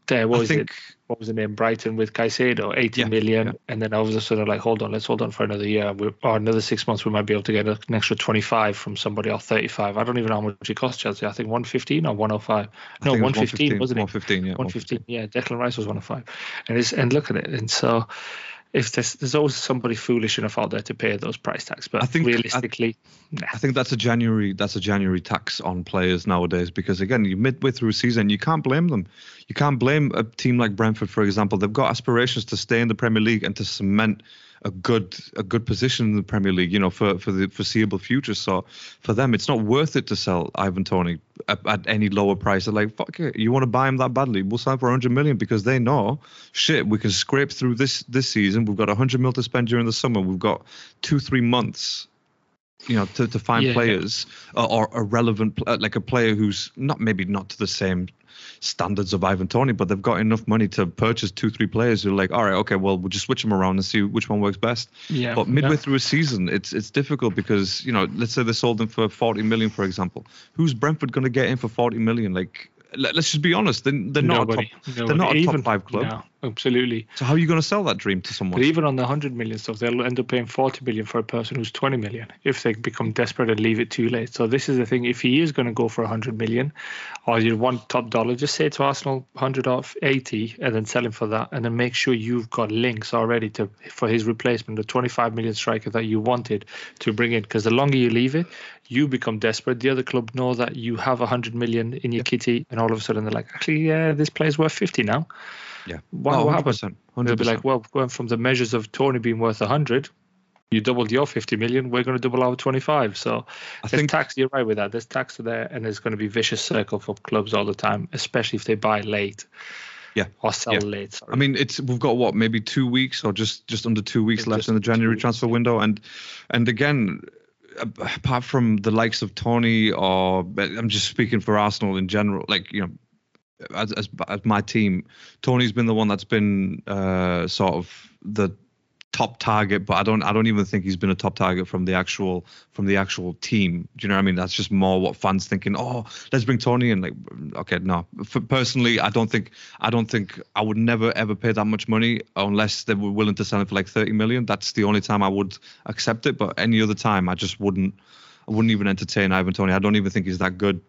there what I was it? What was the name? Brighton with Caicedo, eighty Yeah, million, yeah. and then all of a of like, hold on, let's hold on for another year, we or another six months. We might be able to get an extra twenty-five from somebody or thirty-five. I don't even know how much it cost Chelsea. I think one fifteen or one hundred five. I No, think it was one fifteen, wasn't it? 115, yeah. One fifteen. Yeah, Declan Rice was 105, and it's and look at it. And so, if there's there's always somebody foolish enough out there to pay those price tags, but I think- I- realistically, nah. I think that's a January that's a January tax on players nowadays because again, you're midway through a season, you can't blame them. You can't blame a team like Brentford, for example. They've got aspirations to stay in the Premier League and to cement a good a good position in the Premier League, you know, for for the foreseeable future. So for them, it's not worth it to sell Ivan Toney at, at any lower price. They're like, fuck it, you want to buy him that badly? We'll sign for 100 million because they know, shit, we can scrape through this this season. We've got 100 mil to spend during the summer. We've got two three months you know, to, to find Yeah, yeah. players uh, or a relevant, uh, like a player who's not maybe not to the same standards of Ivan Toney, but they've got enough money to purchase two, three players who are like, all right, okay, well, we'll just switch them around and see which one works best. yeah. But midway yeah. through a season, it's it's difficult because you know, let's say they sold them for 40 million, for example. Who's Brentford going to get in for 40 million? Like, let, us just be honest, they're, they're not a top, nobody. they're not a even, top five club. No, absolutely. So how are you going to sell that dream to someone? But even on the 100 million stuff, they'll end up paying 40 million for a person who's 20 million if they become desperate and leave it too late. So this is the thing. If he is going to go for 100 million or you want top dollar, just say to Arsenal 100 off 80 and then sell him for that. And then make sure you've got links already to for his replacement, the 25 million striker that you wanted to bring in. Because the longer you leave it, you become desperate. The other club know that you have 100 million in your kitty and all of a sudden they're like, actually, yeah, this player's worth 50 now. Yeah. What, No, what happened? 100%, They'll be like, well, going from the measures of Toney being worth 100, you doubled your 50 million, we're going to double our 25. So I think tax, you're right with that. There's tax there, and there's going to be vicious circle for clubs all the time, especially if they buy late. Yeah, Or sell yeah. late. Sorry. I mean, it's we've got what maybe two weeks or just just under two weeks It's left in the January transfer window, and and again, apart from the likes of Toney or I'm just speaking for Arsenal in general, like you know. As, as as my team, Toney's been the one that's been uh, sort of the top target, but I don't I don't even think he's been a top target from the actual from the actual team. Do you know what I mean? That's just more what fans thinking. Oh, let's bring Tony in. Like, okay, no. For, personally, I don't think I don't think I would never ever pay that much money unless they were willing to sell it for like 30 million. That's the only time I would accept it. But any other time, I just wouldn't. I wouldn't even entertain Ivan Toney. I don't even think he's that good.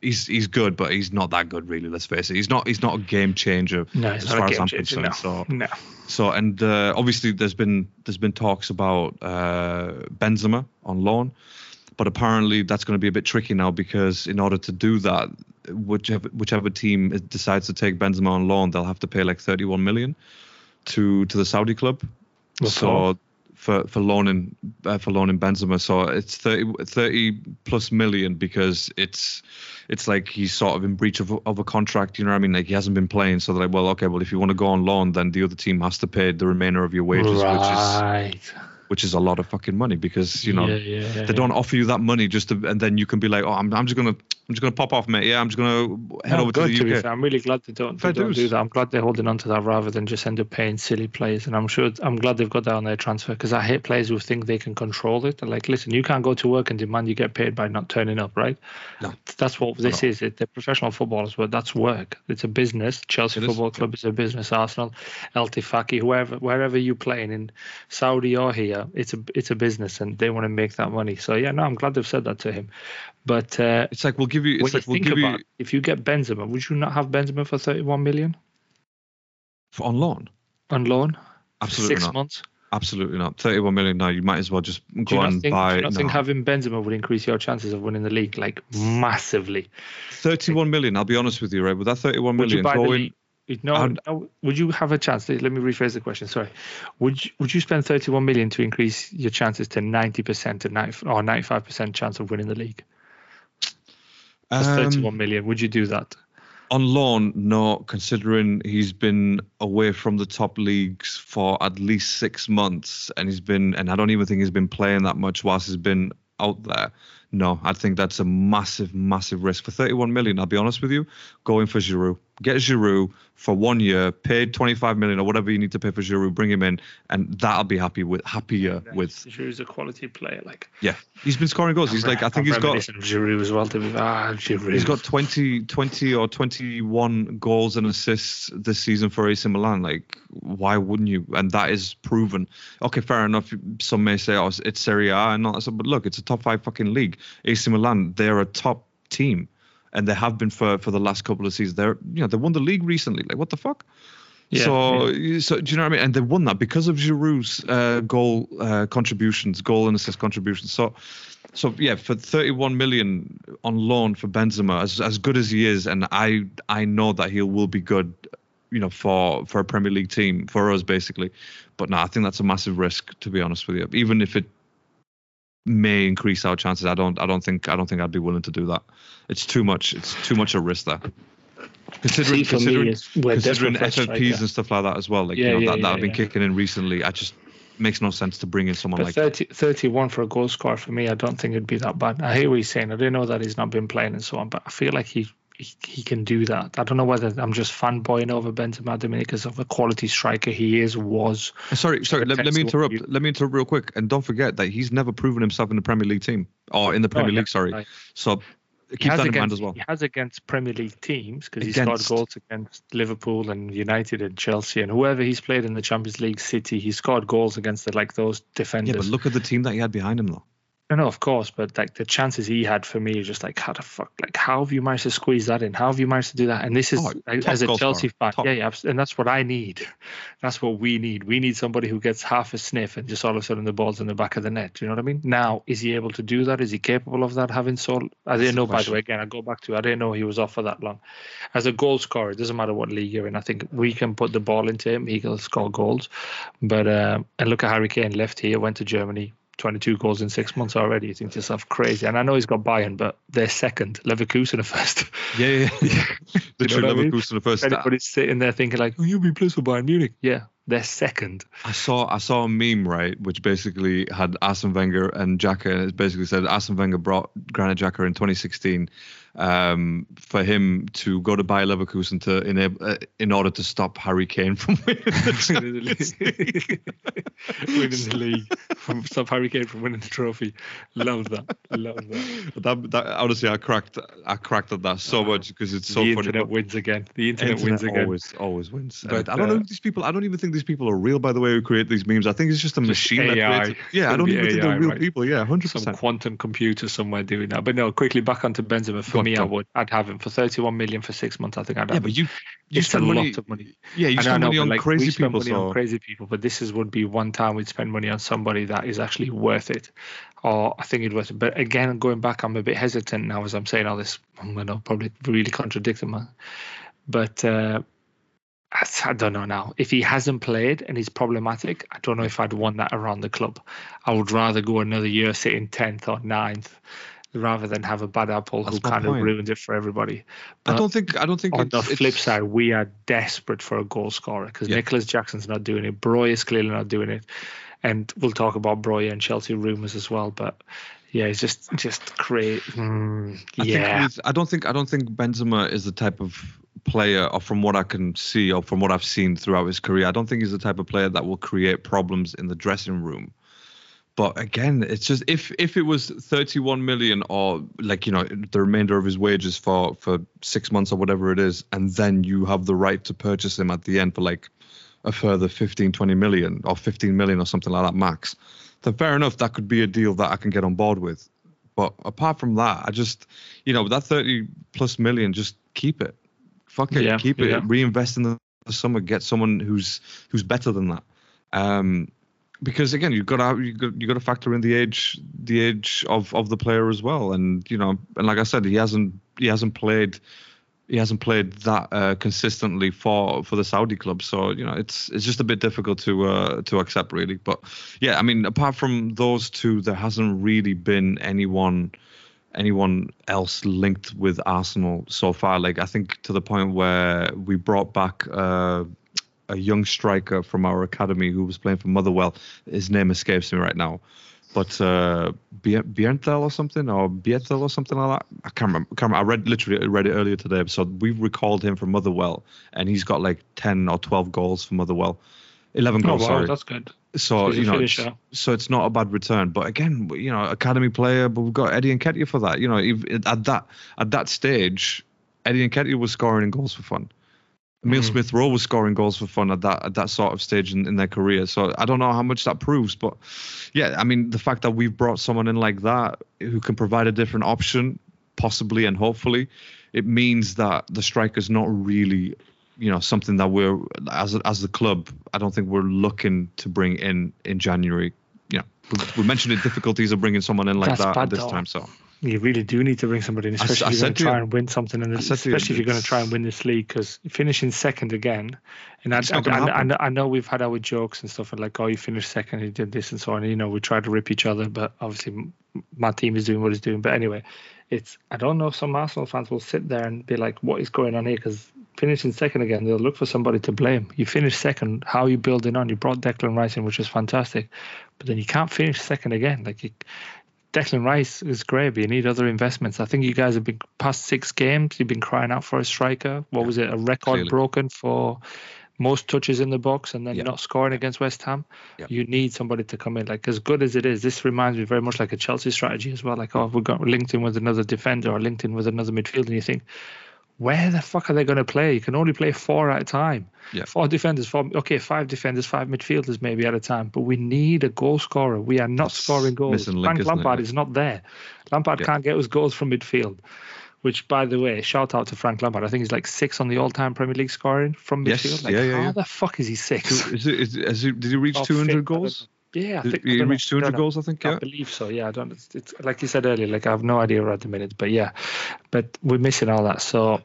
He's he's good, but he's not that good, really. Let's face it. He's not he's not a game changer no, as far as I'm changer. concerned. No. So no. so and uh, obviously there's been there's been talks about uh, Benzema on loan, but apparently that's going to be a bit tricky now because in order to do that, whichever whichever team decides to take Benzema on loan, they'll have to pay like 31 million to to the Saudi club. So for for loaning uh, for loaning Benzema, so it's 30, 30 plus million because it's it's like he's sort of in breach of, a- of a contract. You know what I mean? Like he hasn't been playing, so they're like, well, okay, well if you want to go on loan, then the other team has to pay the remainder of your wages, which is which is a lot of fucking money because you know yeah, yeah, yeah, they don't offer you that money just to, and then you can be like, oh, I'm, I'm just gonna I'm just gonna pop off, mate. Yeah, I'm just gonna head No, over to the to UK. fair. I'm really glad they don't, they don't do that. I'm glad they're holding on to that rather than just end up paying silly players. And I'm sure I'm glad they've got that on their transfer because I hate players who think they can control it. They're like, listen, you can't go to work and demand you get paid by not turning up, right? No. That's what this is. It, they're professional footballers, but that's work. It's a business. Chelsea It is, Football yeah. Club is a business. Arsenal, El Tifaki, whoever, wherever you're playing in Saudi or here, it's a it's a business, and they want to make that money. So yeah, no, I'm glad they've said that to him. But uh, It's like we'll give you. when It's like you we'll think give about you it, if you get Benzema, would you not have Benzema for 31 million for on loan. on loan? Absolutely Six not. months? Absolutely not. 31 million. No, you might as well just Do go and think, buy. do you not no. think having Benzema would increase your chances of winning the league like massively? 31 million. I'll be honest with you, right? With that 31 Would you buy the going, league? No, I'd- no, would you have a chance? Let me rephrase the question. Sorry. Would you, would you spend 31 million to increase your chances to 90% to 90, or 95% chance of winning the league? That's um, 31 million. Would you do that? on loan, no, considering he's been away from the top leagues for at least six months, and he's been, and I don't even think he's been playing that much whilst he's been out there. No, I think that's a massive, massive risk for 31 million. I'll be honest with you, going for Giroud, get Giroud for one year, paid 25 million or whatever you need to pay for Giroud, bring him in, and that'll be happy with happier Yeah, with. Giroud's a quality player. Like Yeah, he's been scoring goals. He's like I think he's got Giroud as well. To be ah, Giroud. He's got 20, 20 or 21 goals and assists this season for AC Milan. Like, why wouldn't you? And that is proven. Okay, fair enough. Some may say, oh, it's Serie A and not so, but look, it's a top five fucking league. AC Milan, they're a top team, and they have been for for the last couple of seasons. They're you know they won the league recently. Like, what the fuck? Yeah, so, so do you know what I mean? And they won that because of Giroud's uh, goal uh, contributions, goal and assist contributions. So, so yeah, for 31 million on loan for Benzema, as as good as he is, and I I know that he will be good, you know, for for a Premier League team for us basically. But no, I think that's a massive risk to be honest with you. Even if it may increase our chances, I don't I don't think I don't think I'd be willing to do that. It's too much. It's too much a risk there. Considering See, considering considering FFPs and stuff like that as well. Like Yeah, you know yeah, that, that yeah, have been yeah. kicking in recently. I just makes no sense to bring in someone But like 30, 31 for a goal scorer for me, I don't think it'd be that bad. I hear what he's saying. I do know that he's not been playing and so on, but I feel like he he, he can do that. I don't know whether I'm just fanboying over Benzema at because of the quality striker he is, was. Sorry, sorry. Let, let me interrupt. you- Let me interrupt real quick. And don't forget that he's never proven himself in the Premier League team or in the Premier Oh, yeah, League. Sorry. right. So keep that in against, mind as well. He has against Premier League teams because he scored goals against Liverpool and United and Chelsea and whoever he's played in the Champions League, City. He scored goals against the, like those defenders. Yeah, but look at the team that he had behind him, though. No, no, of course, but like the chances he had for me just like, how the fuck, like, how have you managed to squeeze that in? How have you managed to do that? And this is Oh, like, as a Chelsea fan, top. yeah, yeah, and that's what I need. That's what we need. We need somebody who gets half a sniff and just all of a sudden the ball's in the back of the net. Do you know what I mean? Now, is he able to do that? Is he capable of that? Having so, I didn't the know. By the way, again, I go back to, I didn't know he was off for that long. As a goal scorer, it doesn't matter what league you're in. I think we can put the ball into him; he can score goals. But uh, and look at Harry Kane left here, went to Germany, 22 goals in six months already. You think to yourself, crazy. And I know he's got Bayern, but they're second. Leverkusen are first. Yeah, yeah, yeah. the You know what I mean? Leverkusen the first. Anybody's sitting there thinking like, oh, you'll be pleased for Bayern Munich. Yeah, they're second. I saw I saw a meme right, which basically had Arsene Wenger and Xhaka, and it basically said Arsene Wenger brought Granit Xhaka in 2016 um, for him to go to Bayer Leverkusen to enable uh, in order to stop Harry Kane from winning the winning the league. From, stop Harry Kane from winning the trophy. Love that. Love that. that, that honestly, I cracked I cracked at that so much because it's so funny. the funny. internet wins again. The internet, internet wins again. always always wins. But, I don't know uh, if these people. I don't even think these people are real. By the way, who create these memes, I think it's just a machine. AI. creates. Yeah, I don't even think they're real right? people. Yeah, hundred percent. some quantum computer somewhere doing that. But no, quickly back onto Benzema. For me, I would. I'd have him for 31 million for six months. I think I'd have Yeah, him. but you you it's a spend money. lot of money. Yeah, you spend know, money on like, we crazy spend people. money on crazy people, but this is would be one time we'd spend money on somebody that is actually worth it, or I think it worth it. But again, going back, I'm a bit hesitant now as I'm saying all this. I'm gonna probably really contradict him, man. But uh, I, don't know now. If he hasn't played and he's problematic, I don't know if I'd want that around the club. I would rather go another year sitting tenth or 9th rather than have a bad apple That's who kind of ruined it for everybody. I don't think I don't think on the flip side, we are desperate for a goal scorer because Yeah. Nicolas Jackson's not doing it. Broja is clearly not doing it, and we'll talk about Broja and Chelsea rumours as well. But yeah, it's just just great. Mm, I yeah, think with, I don't think I don't think Benzema is the type of player, or from what I can see, or from what I've seen throughout his career, I don't think he's the type of player that will create problems in the dressing room. But again, it's just if if it was 31 million or like you know the remainder of his wages for for six months or whatever it is, and then you have the right to purchase him at the end for like a further 15, 20 million or 15 million or something like that max, then fair enough, that could be a deal that I can get on board with. But apart from that, I just, you know, that 30 plus million, just keep it. Fuck it, Yeah, keep it. yeah. Reinvest in the summer. Get someone who's who's better than that. Um, because again, you've got to you got got to factor in the age the age of of the player as well. And you know, and like I said, he hasn't he hasn't played he hasn't played that uh, consistently for for the Saudi club. So you know, it's it's just a bit difficult to uh, to accept really. But yeah, I mean, apart from those two, there hasn't really been anyone anyone else linked with Arsenal so far. Like I think to the point where we brought back uh, a young striker from our academy who was playing for Motherwell. His name escapes me right now. But uh, Bernthal or something, or Bietel or something like that. I can't remember. Can't remember. I read literally read it earlier today. So we recalled him from Motherwell, and he's got like ten or twelve goals for Motherwell. Eleven goals. Oh, wow, sorry. that's good. So you know, finisher. so it's not a bad return. But again, you know, academy player, but we've got Eddie and Nketiah for that. You know, if, at that at that stage, Eddie and Nketiah was scoring in goals for fun. Emil Mhm. Smith Rowe was scoring goals for fun at that at that sort of stage in, in their career. So I don't know how much that proves, but yeah, I mean the fact that we've brought someone in like that who can provide a different option, possibly and hopefully, it means that the striker's not really, you know, something that we're as as the club. I don't think we're looking to bring in in January. You know, we, we mentioned the difficulties of bringing someone in like That's that at this though. time. So You really do need to bring somebody in, especially I if you're going to try you- and win something, I said to you, especially if you're going to try and win this league. Because finishing second again, and I, I, I, I, know, we've had our jokes and stuff, and like, oh, you finished second, you did this and so on. You know, we try to rip each other, but obviously my team is doing what it's doing. But anyway, it's I don't know if some Arsenal fans will sit there and be like, what is going on here? Because finishing second again, they'll look for somebody to blame. You finished second, how are you building on? You brought Declan Rice in, which was fantastic, but then you can't finish second again. Like you, Declan Rice is great, but you need other investments. I think you guys have been past six games. You've been crying out for a striker. What was it? A record clearly. broken for most touches in the box, and then Yeah. not scoring against West Ham. Yeah. You need somebody to come in. Like as good as it is, this reminds me very much like a Chelsea strategy as well. Like oh, we got linked in with another defender or linked in with another midfielder, and you think. Where the fuck are they going to play? You can only play four at a time. Yeah. Four defenders, four okay, five defenders, five midfielders maybe at a time. But we need a goal scorer. We are not scoring goals. link, Frank? Lampard Like- is not there. Lampard Yeah. can't get us goals from midfield. Which, by the way, shout out to Frank Lampard. I think he's like six on the all-time Premier League scoring from Yes, midfield. Like, yeah, yeah, how yeah. the fuck is he six? is it, is, is it, did he reach Or 200 fifth, goals? Yeah, I think he reached 200 know. goals? I think. I Yeah. believe so. Yeah, I don't. It's, it's like you said earlier. Like I have no idea at the minute, but yeah, but we're missing all that. So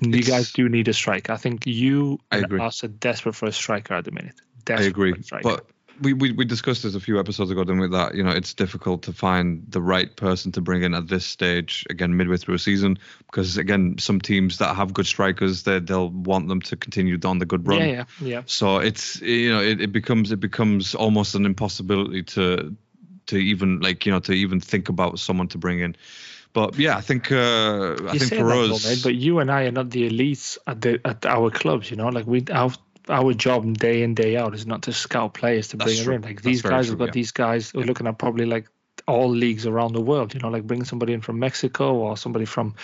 you It's- guys do need a striker. I think you I and agree. us are desperate for a striker at the minute. I agree, for a striker. but we, we we discussed this a few episodes ago, didn't we? That you know it's difficult to find the right person to bring in at this stage again midway through a season because again some teams that have good strikers they they'll want them to continue on the good run. yeah, yeah, yeah. So it's you know it, it becomes it becomes almost an impossibility to to even like you know to even think about someone to bring in. But yeah, I think uh, I you think for us, though, mate, but you and I are not the elites at the at our clubs. You know, like we our our job day in day out is not to scout players to bring them in. Like That's these guys true, have got yeah. these guys. We're looking at probably like all leagues around the world. You know, like bringing somebody in from Mexico or somebody from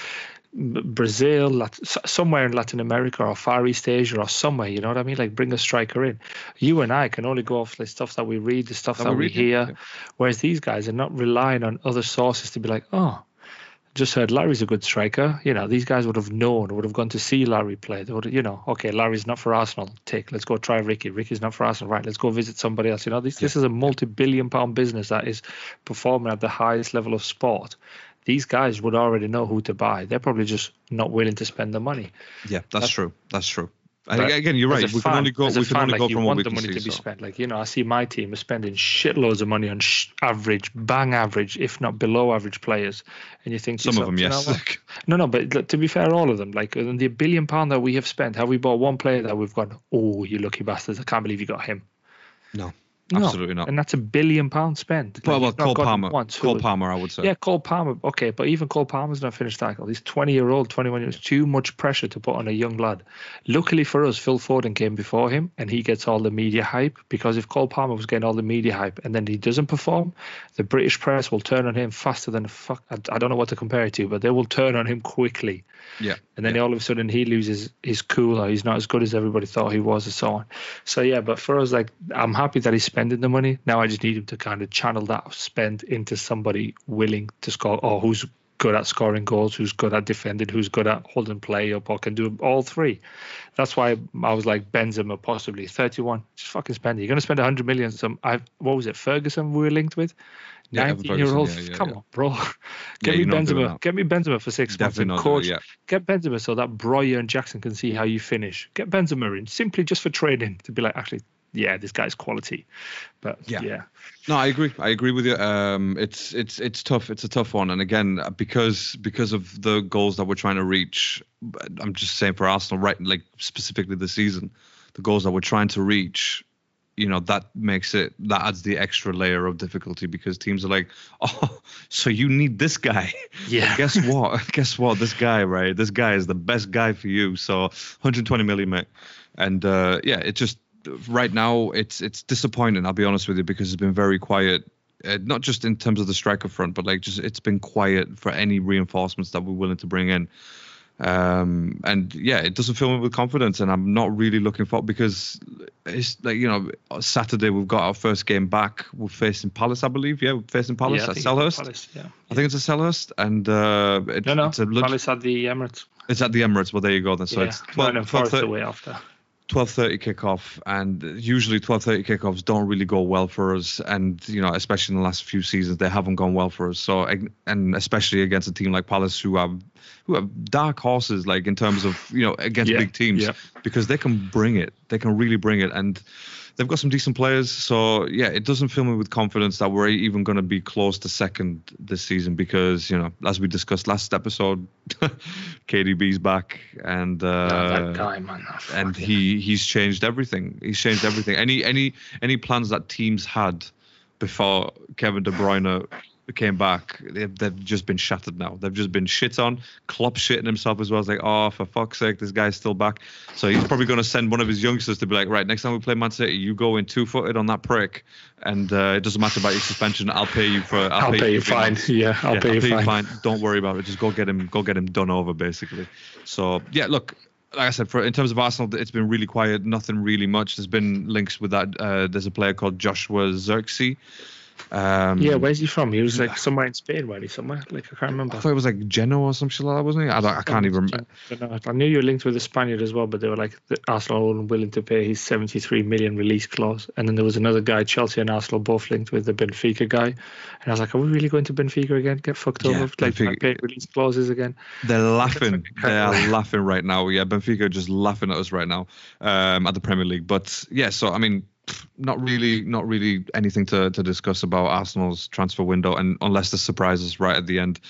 Brazil, Lat- somewhere in Latin America or Far East Asia or somewhere. You know what I mean? Like bring a striker in. You and I can only go off the stuff that we read, the stuff That that, we we read, hear. yeah. Whereas these guys are not relying on other sources to be like, oh, just heard Larry's a good striker. You know, these guys would have known, would have gone to see Larry play. They would, you know, okay, Larry's not for Arsenal. Take, let's go try Ricky. Ricky's not for Arsenal. Right, let's go visit somebody else. You know, this this is a multi-billion-pound business that is performing at the highest level of sport. These guys would already know who to buy. They're probably just not willing to spend the money. yeah, that's That's- true. That's true. And But again, you're As right. a We can fan- only go. as a We can fan, only like, go you from what want we the can money see. to be so. spent. Like you know, I see my team is spending shitloads of money on sh- average, bang average, if not below average players, and you think to Some of them, "Do you know yes. what? No, no, but look, to be fair, all of them, like the billion pound that we have spent, have we bought one player that we've gone, oh, you lucky bastards, I can't believe you got him. No, No, absolutely not. And that's a billion pounds spent. Well, Like, well, Cole Palmer. once, Cole Palmer, I would say. Yeah, Cole Palmer. Okay, but even Cole Palmer's not finished tackle. He's 20 year old, 21 years. Too much pressure to put on a young lad. Luckily for us, Phil Foden came before him and he gets all the media hype because if Cole Palmer was getting all the media hype and then he doesn't perform, the British press will turn on him faster than fuck. I, I don't know what to compare it to, but they will turn on him quickly. Yeah. And then yeah. all of a sudden he loses his cool or he's not as good as everybody thought he was and so on. So yeah, but for us, like I'm happy that he's spending the money. Now I just need him to kind of channel that spend into somebody willing to score or who's good at scoring goals, who's good at defending, who's good at holding play up or can do all three. That's why I was like Benzema possibly 31. Just fucking spend it. You're gonna spend 100 million. Some I what was it? Ferguson we were linked with. Yeah, 19 year old. Yeah, yeah, Come on, bro. Get me you're not doing Benzema. Get me Benzema for six months Definitely doing coach it, yeah. Get Benzema so that Broja and Jackson can see how you finish. Get Benzema in simply just for training to be like, actually, yeah, this guy's quality. But Yeah. yeah, No, I agree. I agree with you. Um, it's it's it's tough. It's a tough one. And again, because because of the goals that we're trying to reach, I'm just saying for Arsenal, right? Like specifically this season, the goals that we're trying to reach, you know that makes it that adds the extra layer of difficulty because teams are like, oh, so you need this guy. Yeah. Well, guess what? guess what? This guy, right? This guy is the best guy for you. So 120 million, mate. And uh, yeah, it just right now it's it's disappointing. I'll be honest with you because it's been very quiet. Uh, not just in terms of the striker front, but like just it's been quiet for any reinforcements that we're willing to bring in. Um, and yeah, it doesn't fill me with confidence, and I'm not really looking for because it's like you know Saturday we've got our first game back. We're facing Palace, I believe. Yeah, we're facing Palace yeah, at Selhurst. Palace, yeah. I think it's at Selhurst, and uh, it, No, no. it's a Palace at the Emirates. it's at the Emirates. Well, there you go. Then so yeah. it's 12, Nottingham Forest 12, away after. 12:30 kickoff, and usually 12:30 kickoffs don't really go well for us, and you know, especially in the last few seasons, they haven't gone well for us. So, and especially against a team like Palace, who have who have dark horses, like in terms of you know against Yeah, big teams, yeah. because they can bring it, they can really bring it, and they've got some decent players. So yeah, it doesn't fill me with confidence that we're even going to be close to second this season because you know, as we discussed last episode, KDB's back, and uh, guy, man. and he he's changed everything. He's changed everything. Any any any plans that teams had before Kevin De Bruyne came back, they've, they've just been shattered now. They've just been shit on. Klopp shitting himself as well. It's like, oh, for fuck's sake, this guy's still back. So he's probably going to send one of his youngsters to be like, right, next time we play Man City, you go in two footed on that prick, and uh, it doesn't matter about your suspension. I'll pay you for. I'll, I'll pay you for fine. Yeah, I'll yeah, pay you fine. Don't worry about it. Just go get him. Go get him done over, basically. So yeah, look. Like I said, for in terms of Arsenal, it's been really quiet. Nothing really much. There's been links with that. Uh, there's a player called Joshua Zirkzee. Um, Yeah, where's he from? He was like somewhere in Spain, wasn't he? Somewhere? Like, I can't remember. I thought it was like Genoa or some shit like that, wasn't it? I, don't, I can't even remember. I, don't know. I knew you were linked with a Spaniard as well, but they were like the Arsenal were willing to pay his 73 million release clause. And then there was another guy, Chelsea and Arsenal both linked with the Benfica guy. And I was like, are we really going to Benfica again? Get fucked Yeah, over? Like, Benfica- pay release clauses again? They're laughing. They are laughing right now. Yeah, Benfica just laughing at us right now um, at the Premier League. But yeah, so I mean, not really, not really anything to, to discuss about Arsenal's transfer window, and unless the surprises right at the end.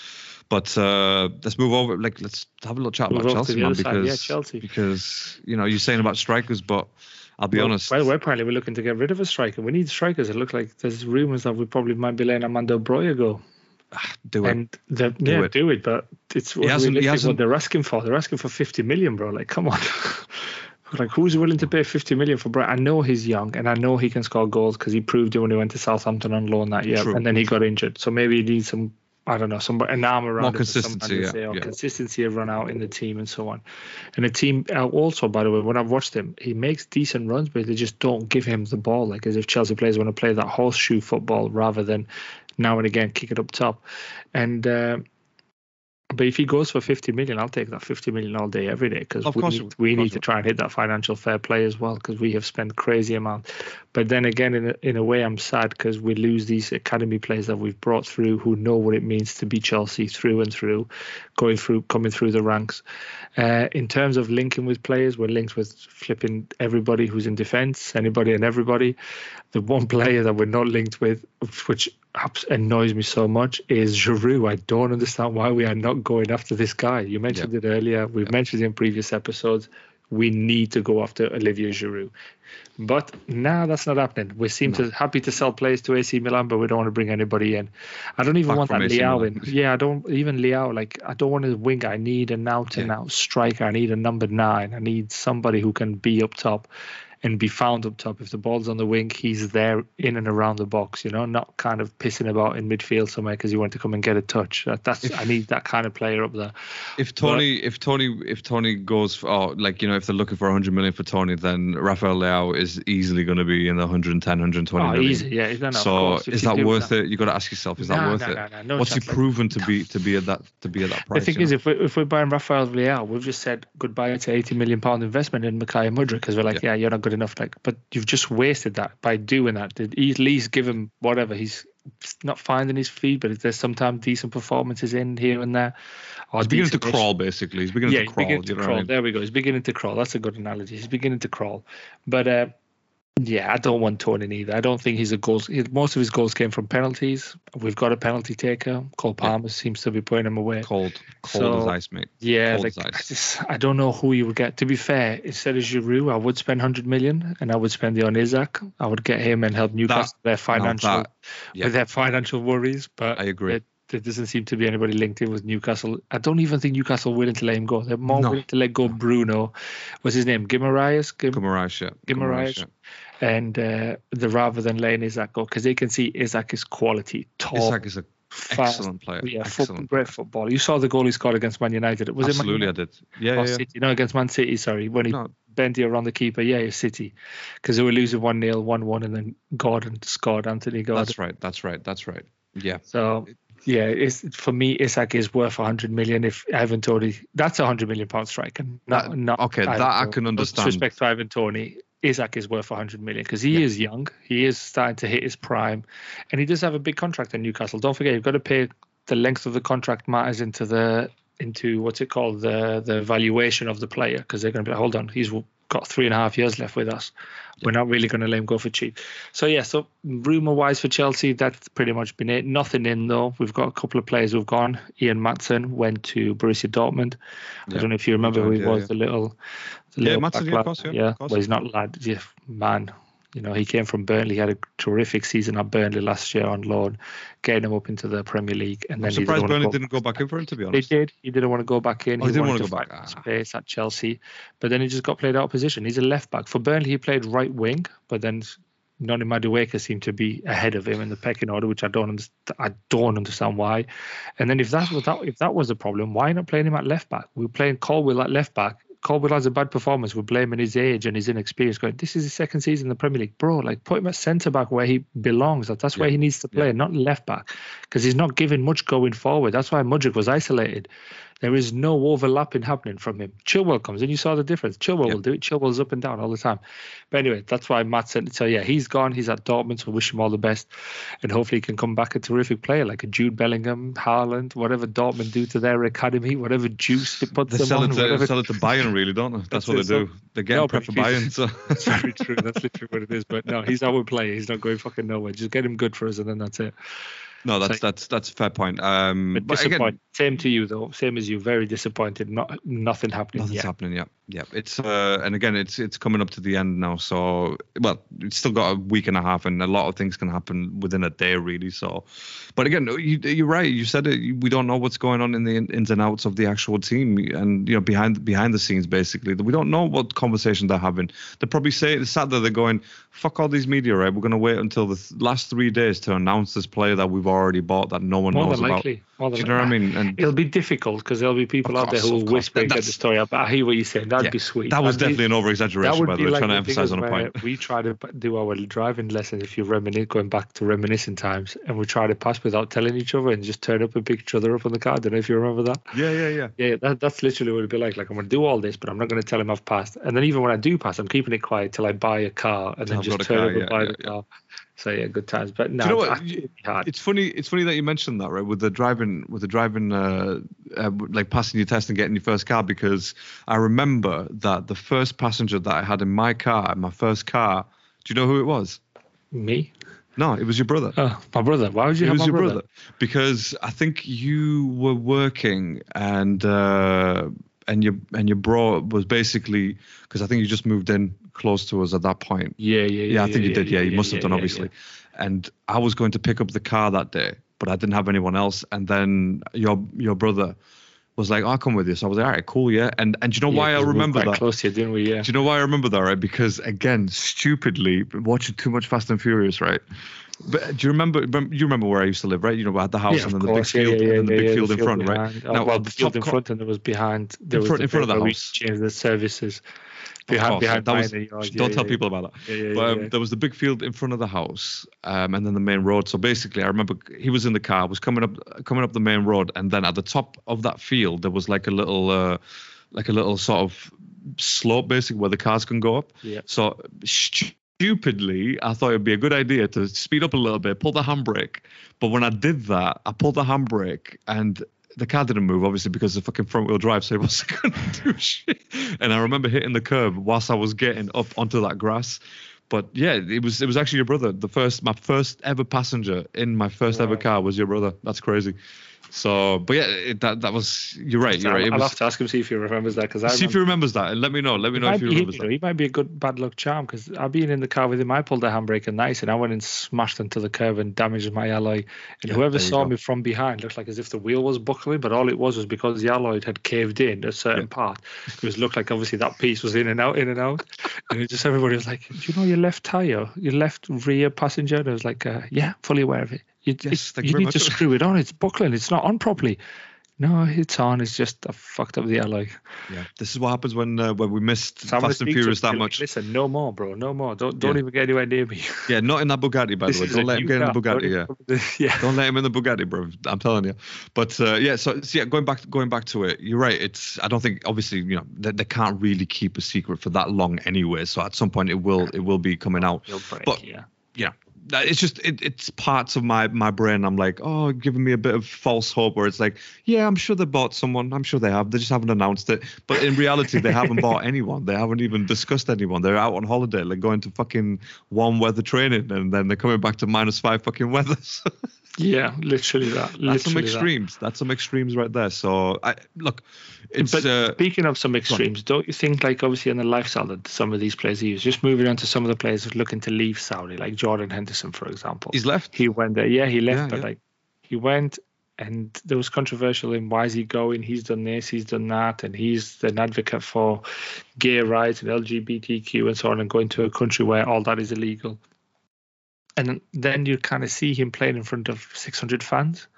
But uh, let's move over. Like, let's have a little chat Move about Chelsea, man, because Yeah, Chelsea. because you know you're saying about strikers, but I'll be Well, honest. Well, we're apparently we're looking to get rid of a striker. We need strikers. It looks like there's rumours that we probably might be letting Armando Broja go. do it. And the, yeah, it. do it. But it's He hasn't- he hasn't- what they're asking for. They're asking for 50 million, bro. Like, come on. like, who's willing to pay 50 million for Brett? I know he's young and I know he can score goals because he proved it when he went to Southampton on loan that year. True. And then he got injured. So maybe he needs some, I don't know, some an arm around More consistency, yeah, say, or yeah. consistency of run out in the team and so on. And the team uh, also, by the way, when I've watched him, he makes decent runs, but they just don't give him the ball. Like as if Chelsea players want to play that horseshoe football rather than now and again kick it up top. And uh, but if he goes for 50 million, I'll take that 50 million all day, every day, because we, need, we need to try and hit that financial fair play as well, because we have spent crazy amount. But then again, in a, in a way, I'm sad because we lose these academy players that we've brought through who know what it means to be Chelsea through and through, going through, coming through the ranks. Uh, in terms of linking with players, we're linked with flipping everybody who's in defence, anybody and everybody. The one player that we're not linked with, which annoys me so much, is Giroud. I don't understand why we are not going after this guy. You mentioned it earlier. We've mentioned it in previous episodes. We need to go after Olivier Giroud. But now that's not happening. We seem to happy to sell players to AC Milan, but we don't want to bring anybody in. I don't even Back want that AC Leao Milan. in. Yeah, I don't even Leao. Like I don't want a winger. I need an out and out striker. I need a number nine. I need somebody who can be up top and be found up top. If the ball's on the wing, he's there in and around the box. You know, not kind of pissing about in midfield somewhere because you want to come and get a touch. That, that's I need that kind of player up there. if Toney, if Toney, if Toney goes for, oh, like you know, if they're looking for 100 million for Toney, then Rafael Leao is easily going to be in the 110, 120 Oh, million. easy, yeah. No, no, so is that worth it? You got to ask yourself, is that worth no, it? no, no, no What's he proven to be to be at that to be at that price? The thing is, know? if we if we're buying Rafael Leao, we've just said goodbye to eighty million pound investment in Mikhail Mudryk because we're like, yeah. you're not good enough. Like, but you've just wasted that by doing that. Did at least give him whatever he's not finding his feet, but there's sometimes decent performances in here and there. Or he's beginning to crawl, basically. He's beginning Yeah, to crawl. beginning to what I mean? There we go. He's beginning to crawl. That's a good analogy. He's beginning to crawl. But uh, Yeah, I don't want Toney either. I don't think he's a goals. Most of his goals came from penalties. We've got a penalty taker. Cole Palmer yeah. seems to be putting him away. Cold, cold so, as ice, mate. Yeah, cold like I just I don't know who you would get. To be fair, instead of Giroud, I would spend hundred million, and I would spend it on Isak. I would get him and help Newcastle that, their financial that, yeah. with their financial worries. But I agree. It, there doesn't seem to be anybody linked in with Newcastle. I don't even think Newcastle willing to let him go. They're more no. willing to let go Bruno. What's his name? Guimaraes? Gim- yeah. Yeah and uh, the rather than letting Isak go because they can see Isak is quality. Top, Isak is a fast, excellent player. Yeah, excellent great football. You saw the goal he scored against Man United. Was Absolutely, it Man United? I did. Yeah, yeah, City. No, against Man City. Sorry, when he no. bent it around the keeper. Yeah, City, because they were losing one 0 one one, and then Gordon scored. Anthony Gordon. That's right. That's right. That's right. Yeah. So yeah, it's for me. Isak is worth 100 million. If Ivan Toney, that's a 100 million pound striker. Not, that, not okay. Ivan that I can understand. With respect to Ivan Toney, Isak is worth 100 million because he yeah. is young. He is starting to hit his prime, and he does have a big contract in Newcastle. Don't forget, you've got to pay the length of the contract matters into the into what's it called the the valuation of the player because they're going to be hold on, he's got three and a half years left with us. Yeah. We're not really going to let him go for cheap. So yeah, so rumor wise for Chelsea, that's pretty much been it. Nothing in though. We've got a couple of players who've gone. Ian Maatsen went to Borussia Dortmund. Yeah. I don't know if you remember who he was. The little, the yeah, Maatsen, yeah, of course, yeah, yeah. Of course. Well, he's not lad. Yeah, man, you know, he came from Burnley, he had a terrific season at Burnley last year on loan, getting him up into the Premier League. And I'm then surprised Burnley didn't go back in for him, to be honest. They did. He didn't want to go back in. Oh, he, didn't want to go back. Space at Chelsea, but then he just got played out of position. He's a left back for Burnley. He played right wing, but then Noni Madueke seemed to be ahead of him in the pecking order, which I don't understand. I don't understand why. And then if that was that, if that was the problem, why not playing him at left back? We are playing Colwill at left back Colwill has a bad performance. We're blaming his age and his inexperience. Going, this is his second season in the Premier League, bro. Like, put him at centre back where he belongs. That's where he needs to play, yeah. not left back, because he's not giving much going forward. That's why Mudryk was isolated. There is no overlapping happening from him. Chilwell comes and you saw the difference. Chilwell yep. will do it. Chilwell's up and down all the time. But anyway, that's why Matt said so. Yeah, he's gone. He's at Dortmund. So wish him all the best, and hopefully he can come back a terrific player like a Jude Bellingham, Haaland, whatever Dortmund do to their academy, whatever juice they put they them sell on. It to, whatever. sell it to Bayern, really, don't they? That's, that's what they do. They get no, prep for Bayern. So that's very true. That's literally what it is. But no, he's our player. He's not going fucking nowhere. Just get him good for us, and then that's it. No, that's so, that's that's a fair point. Um, but, but again, same to you though. Same as you. Very disappointed. Not nothing happening. Nothing's yet. happening. Yeah, yeah. It's uh, and again, it's it's coming up to the end now. So well, it's still got a week and a half, and a lot of things can happen within a day, really. So, but again, you, you're right. You said it. We don't know what's going on in the ins and outs of the actual team, and you know behind behind the scenes, basically. We don't know what conversation they're having. They're probably say it's sad that they're going, "Fuck all these media, right? We're going to wait until the last three days to announce this player that we've already bought that no one More knows than likely. About." More than Do you know what I mean? And it'll be difficult because there'll be people out there who will whisper and get the story up. I hear what you're saying. That'd yeah, be sweet. That was That'd definitely be, an over exaggeration, by the way, like trying to emphasize on a point. We try to do our driving lessons if you reminisce, going back to reminiscing times, and we try to pass without telling each other and just turn up and pick each other up on the car. I don't know if you remember that. Yeah, yeah, yeah. Yeah, that, that's literally what it'd be like. Like, I'm going to do all this, but I'm not going to tell him I've passed. And then even when I do pass, I'm keeping it quiet till I buy a car and then I've just turn car, up and yeah, buy yeah, the car. So yeah, good times. But no, you know what? It's funny. It's funny that you mentioned that, right? With the driving, with the driving, uh, uh, like passing your test and getting your first car, because I remember that the first passenger that I had in my car, my first car. Do you know who it was? Me. No, it was your brother. Oh, my brother. Why would you it have was my your brother? Because I think you were working and uh, and your and your bro was basically because I think you just moved in close to us at that point. Yeah, yeah, yeah. Yeah, I think yeah, you did. Yeah, yeah you must have done obviously. And I was going to pick up the car that day, but I didn't have anyone else. And then your your brother was like, "I'll come with you." So I was like, "All right, cool, yeah." And and do you know why I remember we that? Close here, didn't we? Yeah. Do you know why I remember that? Right, because again, stupidly watching too much Fast and Furious, right? But do you remember? You remember where I used to live, right? You know, I had the house yeah, and then course. the big field, yeah, yeah, and then the big field the in front, behind. right? Oh, now, well, the field in front, and there was behind. There in was front, in front of the house. Changed the services. Behind, behind that was, don't tell people about that. but um, there was the big field in front of the house, um, and then the main road. So basically, I remember he was in the car, was coming up, coming up the main road, and then at the top of that field, there was like a little, uh, like a little sort of slope, basically, where the cars can go up. Yeah. So stupidly, I thought it'd be a good idea to speed up a little bit, pull the handbrake. But when I did that, I pulled the handbrake and the car didn't move, obviously, because the fucking front wheel drive, so it wasn't going to do shit. And I remember hitting the curb whilst I was getting up onto that grass. but yeah, it was it was actually your brother. The first my first ever passenger in my first ever car was your brother. That's crazy. So, but yeah, it, that that was you're right. You're right. I'll was, have to ask him see if he remembers that because I see if he remembers that and let me know. Let me know might if he be, remembers you know, that. he might be a good bad luck charm because I've been in the car with him. I pulled the handbrake and nice, and I went and smashed into the curb and damaged my alloy. And Yeah, whoever saw go. me from behind looked like as if the wheel was buckling, but all it was was because the alloy had caved in a certain Yeah. part. It was looked like obviously that piece was in and out, in and out. And it just everybody was like, "Do you know your left tire, your left rear passenger?" And I was like, uh, "Yeah, fully aware of it. You, Yes, you need to screw it on. It's buckling. It's not on properly." No, it's on. It's just I fucked up the alloy. Yeah, this is what happens when uh, when we missed So I'm gonna Fast and Furious that much. Listen, no more, bro. No more. Don't don't Yeah. even get anywhere near me. Yeah, not in that Bugatti, by the way. Don't let him get in the car. Don't Bugatti. even Yeah. yeah. Don't let him in the Bugatti, bro. I'm telling you. But uh, yeah, so, so yeah, going back going back to it, you're right. It's I don't think obviously you know they, they can't really keep a secret for that long anyway. So at some point it will it will be coming out. Break, But- yeah. Yeah, it's just it, it's parts of my my brain. I'm like, oh, giving me a bit of false hope where it's like, yeah, I'm sure they bought someone. I'm sure they have. They just haven't announced it. But in reality, they haven't bought anyone. They haven't even discussed anyone. They're out on holiday, like going to fucking warm weather training, and then they're coming back to minus five fucking weather. Yeah, literally that. That's Literally some that. extremes. That's some extremes right there. So I look, it's But uh, speaking of some extremes, don't you think, like obviously on the lifestyle that some of these players use, just moving on to some of the players looking to leave Saudi, like Jordan Henderson, for example. he's left. he went there. Yeah, he left, Yeah, but yeah. like he went and there was controversial in why is he going? He's done this, he's done that, and he's an advocate for gay rights and LGBTQ and so on, and going to a country where all that is illegal. And then you kind of see him playing in front of 600 fans,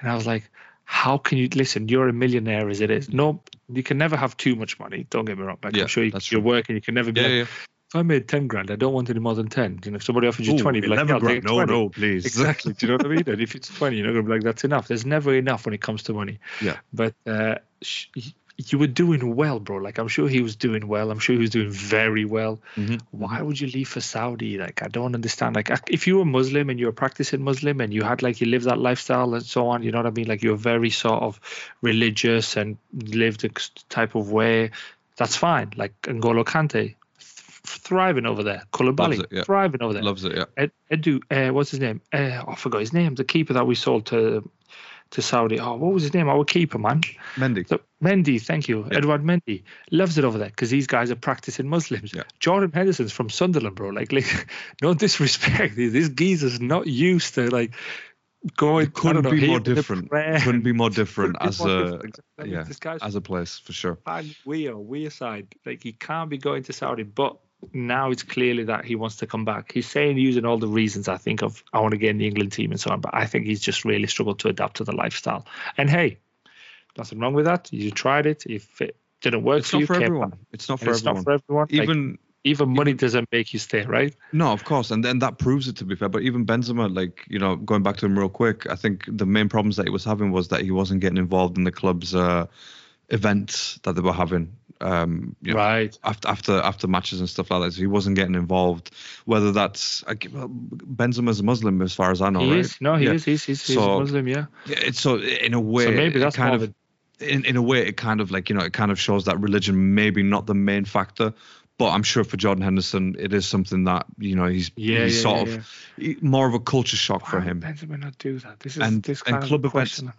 and I was like, how can you listen? You're a millionaire as it is. No, you can never have too much money. Don't get me wrong. Like Yeah, I'm sure you, you're working, you can never be Yeah, like, yeah. if I made 10 grand, I don't want any more than 10. You know, if somebody offers you Ooh, 20, be like, 11 yeah, I'll grand. take No, 20. no, please. Exactly. Do you know what I mean? And if it's 20, you're not going to be like, that's enough. There's never enough when it comes to money. Yeah. But uh, sh- you were doing well, bro. Like, I'm sure he was doing well. I'm sure he was doing very well. Mhm. Why would you leave for Saudi? Like, I don't understand. Like, if you were Muslim and you were practicing Muslim and you had, like, you lived that lifestyle and so on, you know what I mean? Like, you're very sort of religious and lived a type of way, that's fine. Like, N'Golo Kante, thriving over there. Koulibaly, it, yeah. thriving over there. Loves it. Yeah. Ed, Edu, uh, what's his name? Uh, I forgot his name. The keeper that we sold to to Saudi. Oh, what was his name? Our keeper, man. Mendy. So, Mendy, thank you. Yeah. Edouard Mendy loves it over there because these guys are practicing Muslims. Yeah. Jordan Henderson's from Sunderland, bro. Like, like no disrespect. This geezer's not used to like going. It couldn't know, be more different. Couldn't be more different Couldn't as more a different. Yeah, as a place for sure. fine, we are we side. Like he can't be going to Saudi, but now it's clearly that he wants to come back. He's saying using all the reasons I think of I want to get in the England team and so on, but I think he's just really struggled to adapt to the lifestyle. And hey, nothing wrong with that. You tried it. If it didn't work It's for you, for everyone. back. It's not for it's everyone. It's not for everyone. Like, Even even money doesn't make you stay, right? No, of course, and then that proves it to be fair. But even Benzema, like you know, going back to him real quick, I think the main problems that he was having was that he wasn't getting involved in the club's uh, events that they were having. Um, you know, Right. after after after matches and stuff like that, so he wasn't getting involved. Whether that's like, well, Benzema's a Muslim, as far as I know, he right? is. No, he Yeah. is. He's, he's, he's So- a Muslim, yeah. It's so in a way, So maybe that's kind of of in, in a way it kind of like you know it kind of shows that religion maybe not the main factor but i'm sure for jordan henderson it is something that you know he's Yeah, he's yeah, sort yeah, of more of a culture shock for him Benzema not do that. This is And- this and kind club of a events- question.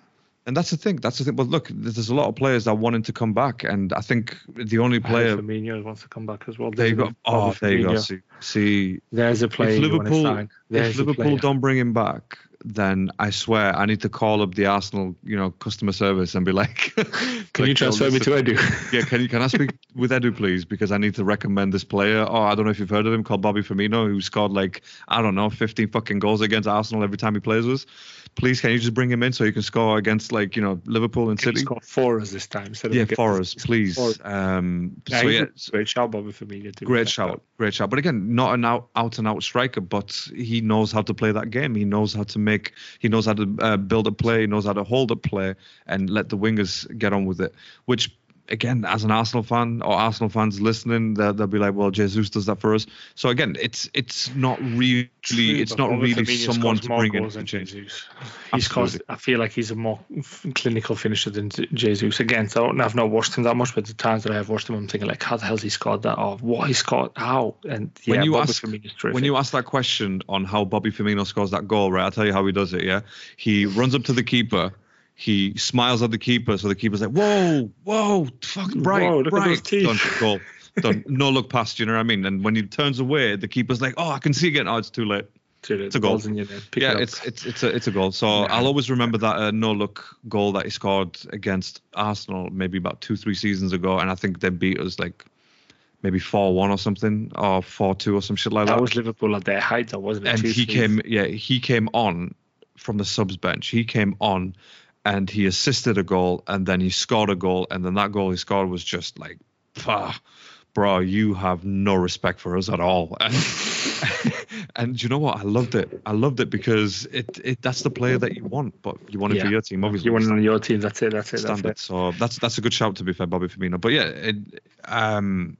And that's the thing that's the thing but look there's a lot of players that wanted to come back and i think the only Player player Firmino wants to come back as well. there you go oh there you go see, see There's a player if liverpool. If liverpool don't bring him back then I swear I need to call up the Arsenal, you know, customer service and be like, Can you transfer me to Edu? yeah, can you can I speak with Edu please? Because I need to recommend this player. Oh, I don't know if you've heard of him called Bobby Firmino, who scored like I don't know, 15 fucking goals against Arsenal every time he plays us. Please, can you just bring him in so you can score against like you know Liverpool and Can City? score for us this time instead of Yeah, for us? please. For- Um, Yeah, so yeah, great shout, Bobby Firmino. to great shout, great shout. But again, not an out out and out striker, but he knows how to play that game. He knows how to make, he knows how to uh, build a play, he knows how to hold a play, and let the wingers get on with it. Which again, as an Arsenal fan or Arsenal fans listening, they'll, they'll be like, "Well, Jesus does that for us." So again, it's it's not really it's not really someone to bring in. Jesus. He's caused. I feel like he's a more clinical finisher than Jesus. Again, so I've not watched him that much, but the times that I have watched him, I'm thinking like, how the hell's he scored that? Or what he scored? How? And yeah, when you Bobby ask when you ask that question on how Bobby Firmino scores that goal, right? I'll tell you how he does it. Yeah, he runs up to the keeper he smiles at the keeper, so the keeper's like, "Whoa, whoa, fucking bright, whoa, bright." Done, goal, done. No look past. You know what I mean? And when he turns away, the keeper's like, "Oh, I can see again. Oh, it's too late." Too late. It's a goal. yeah, it it's it's it's a it's a goal. So yeah. I'll always remember that uh, no look goal that he scored against Arsenal maybe about two three seasons ago, and I think they beat us like maybe four one or something, or four two or some shit like that. That was Liverpool at their height, though, wasn't it? And he came, yeah, he came on from the subs bench. He came on and he assisted a goal and then he scored a goal and then that goal he scored was just like ah, bro you have no respect for us at all. And and you know what? I loved it. I loved it because it, it that's the player that you want but you want it yeah. for your team obviously. You want it on your team. That's it. That's it. That's it. So that's that's a good shout to be fair bobby firmino. But yeah it, um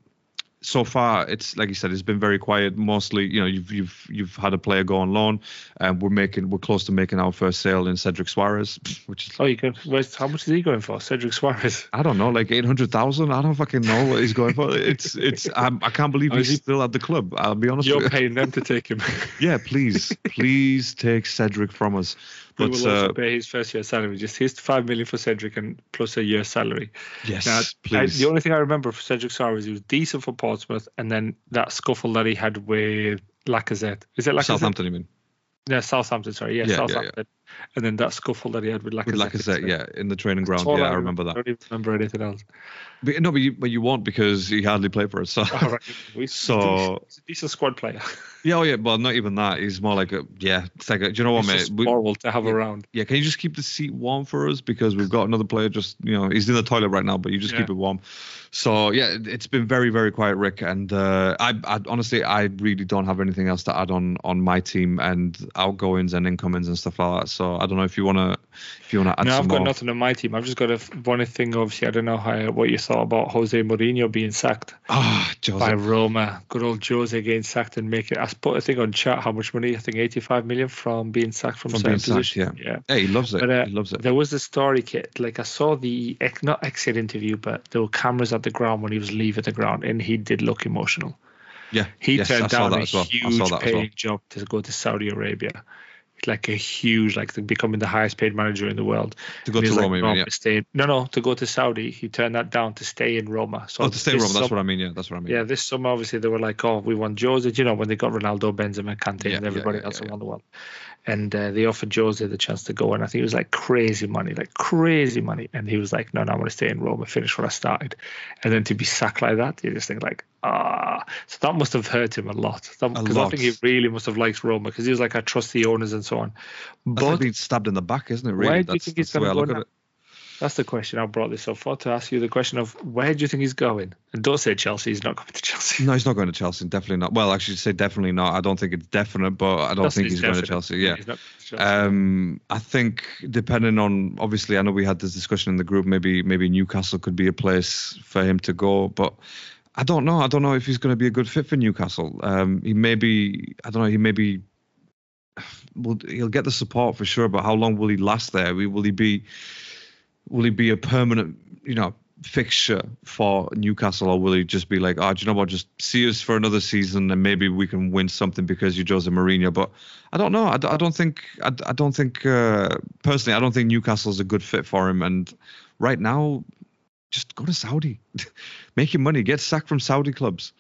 so far, it's like you said, it's been very quiet. Mostly, you know, you've you've you've had a player go on loan, and we're making we're close to making our first sale in Cedric Suarez, which is oh, you can. Where's, how much is he going for, Cedric Suarez? I don't know, like eight hundred thousand. I don't fucking know what he's going for. It's it's I'm, I can not believe oh, he's he, still at the club. I'll be honest. You're paying them to take him. yeah, please, please take Cedric from us. But, will also uh, pay his first year salary. Just his five million for Cedric and plus a year salary. Yes, now, please. I, the only thing I remember for Cedric Soares, he was decent for Portsmouth, and then that scuffle that he had with Lacazette. Is it Lacazette? Southampton, you mean? Yeah, Southampton. Sorry, yeah, yeah Southampton. Yeah, yeah. And then that scuffle that he had with Lacazette. With Lacazette, yeah, in the training ground. Yeah, I, I remember that. I don't even remember anything else. But, no, but you, but you won't because he hardly played for us. So, oh, right. we, so he's a decent squad player. yeah, oh yeah, well, not even that. He's more like a yeah. It's like a, do you know what, it's mate? Horrible to have yeah, around. Yeah, can you just keep the seat warm for us because we've got another player. Just you know, he's in the toilet right now, but you just yeah. keep it warm. So yeah, it's been very very quiet, Rick. And uh, I, I honestly I really don't have anything else to add on on my team and outgoings and incomings and stuff like that. So I don't know if you wanna if you wanna add. No, I've got more. nothing on my team. I've just got a one thing. Obviously, I don't know how what you thought about Jose Mourinho being sacked oh, by Roma. Good old Jose getting sacked and making. I put a thing on chat how much money I think 85 million from being sacked from, from certain positions. Yeah. yeah, he loves it. But, uh, he loves it. There was a story, kit. Like I saw the not exit interview, but there were cameras at the ground when he was leaving the ground, and he did look emotional. Yeah, he yes, turned down a well. huge paying well. job to go to Saudi Arabia like a huge, like becoming the highest paid manager in the world. To go to Roma, like, no, yeah. stay, no, no, to go to Saudi. He turned that down to stay in Roma. So oh, to stay in Roma. That's summer, what I mean. Yeah, that's what I mean. Yeah, this summer obviously they were like, oh, we want Jose. You know, when they got Ronaldo, Benzema, Kante, yeah, and everybody yeah, else around the world and uh, they offered Jose the chance to go, and I think it was like crazy money, like crazy money, and he was like, "No, no, I'm going to stay in Rome and finish what I started." And then to be sacked like that, you just think like, ah, so that must have hurt him a lot. Because I think he really must have liked Roma because he was like, "I trust the owners and so on." But being stabbed in the back, isn't it? Really, where do you think he's going to go? That's the question I brought this up for to ask you the question of where do you think he's going? And don't say Chelsea. He's not going to Chelsea. No, he's not going to Chelsea. Definitely not. Well, actually, say definitely not. I don't think it's definite, but I don't That's think he's definite. going to Chelsea. Yeah. Chelsea. Um, I think depending on obviously, I know we had this discussion in the group. Maybe maybe Newcastle could be a place for him to go, but. I don't know. I don't know if he's going to be a good fit for Newcastle. Um, he may be. I don't know. He may be. Well, he'll get the support for sure, but how long will he last there? Will he be? Will he be a permanent, you know, fixture for Newcastle, or will he just be like, oh, do you know what? Just see us for another season, and maybe we can win something because you're Jose Mourinho. But I don't know. I, I don't think. I, I don't think uh, personally. I don't think Newcastle's a good fit for him. And right now, just go to Saudi, make your money, get sacked from Saudi clubs.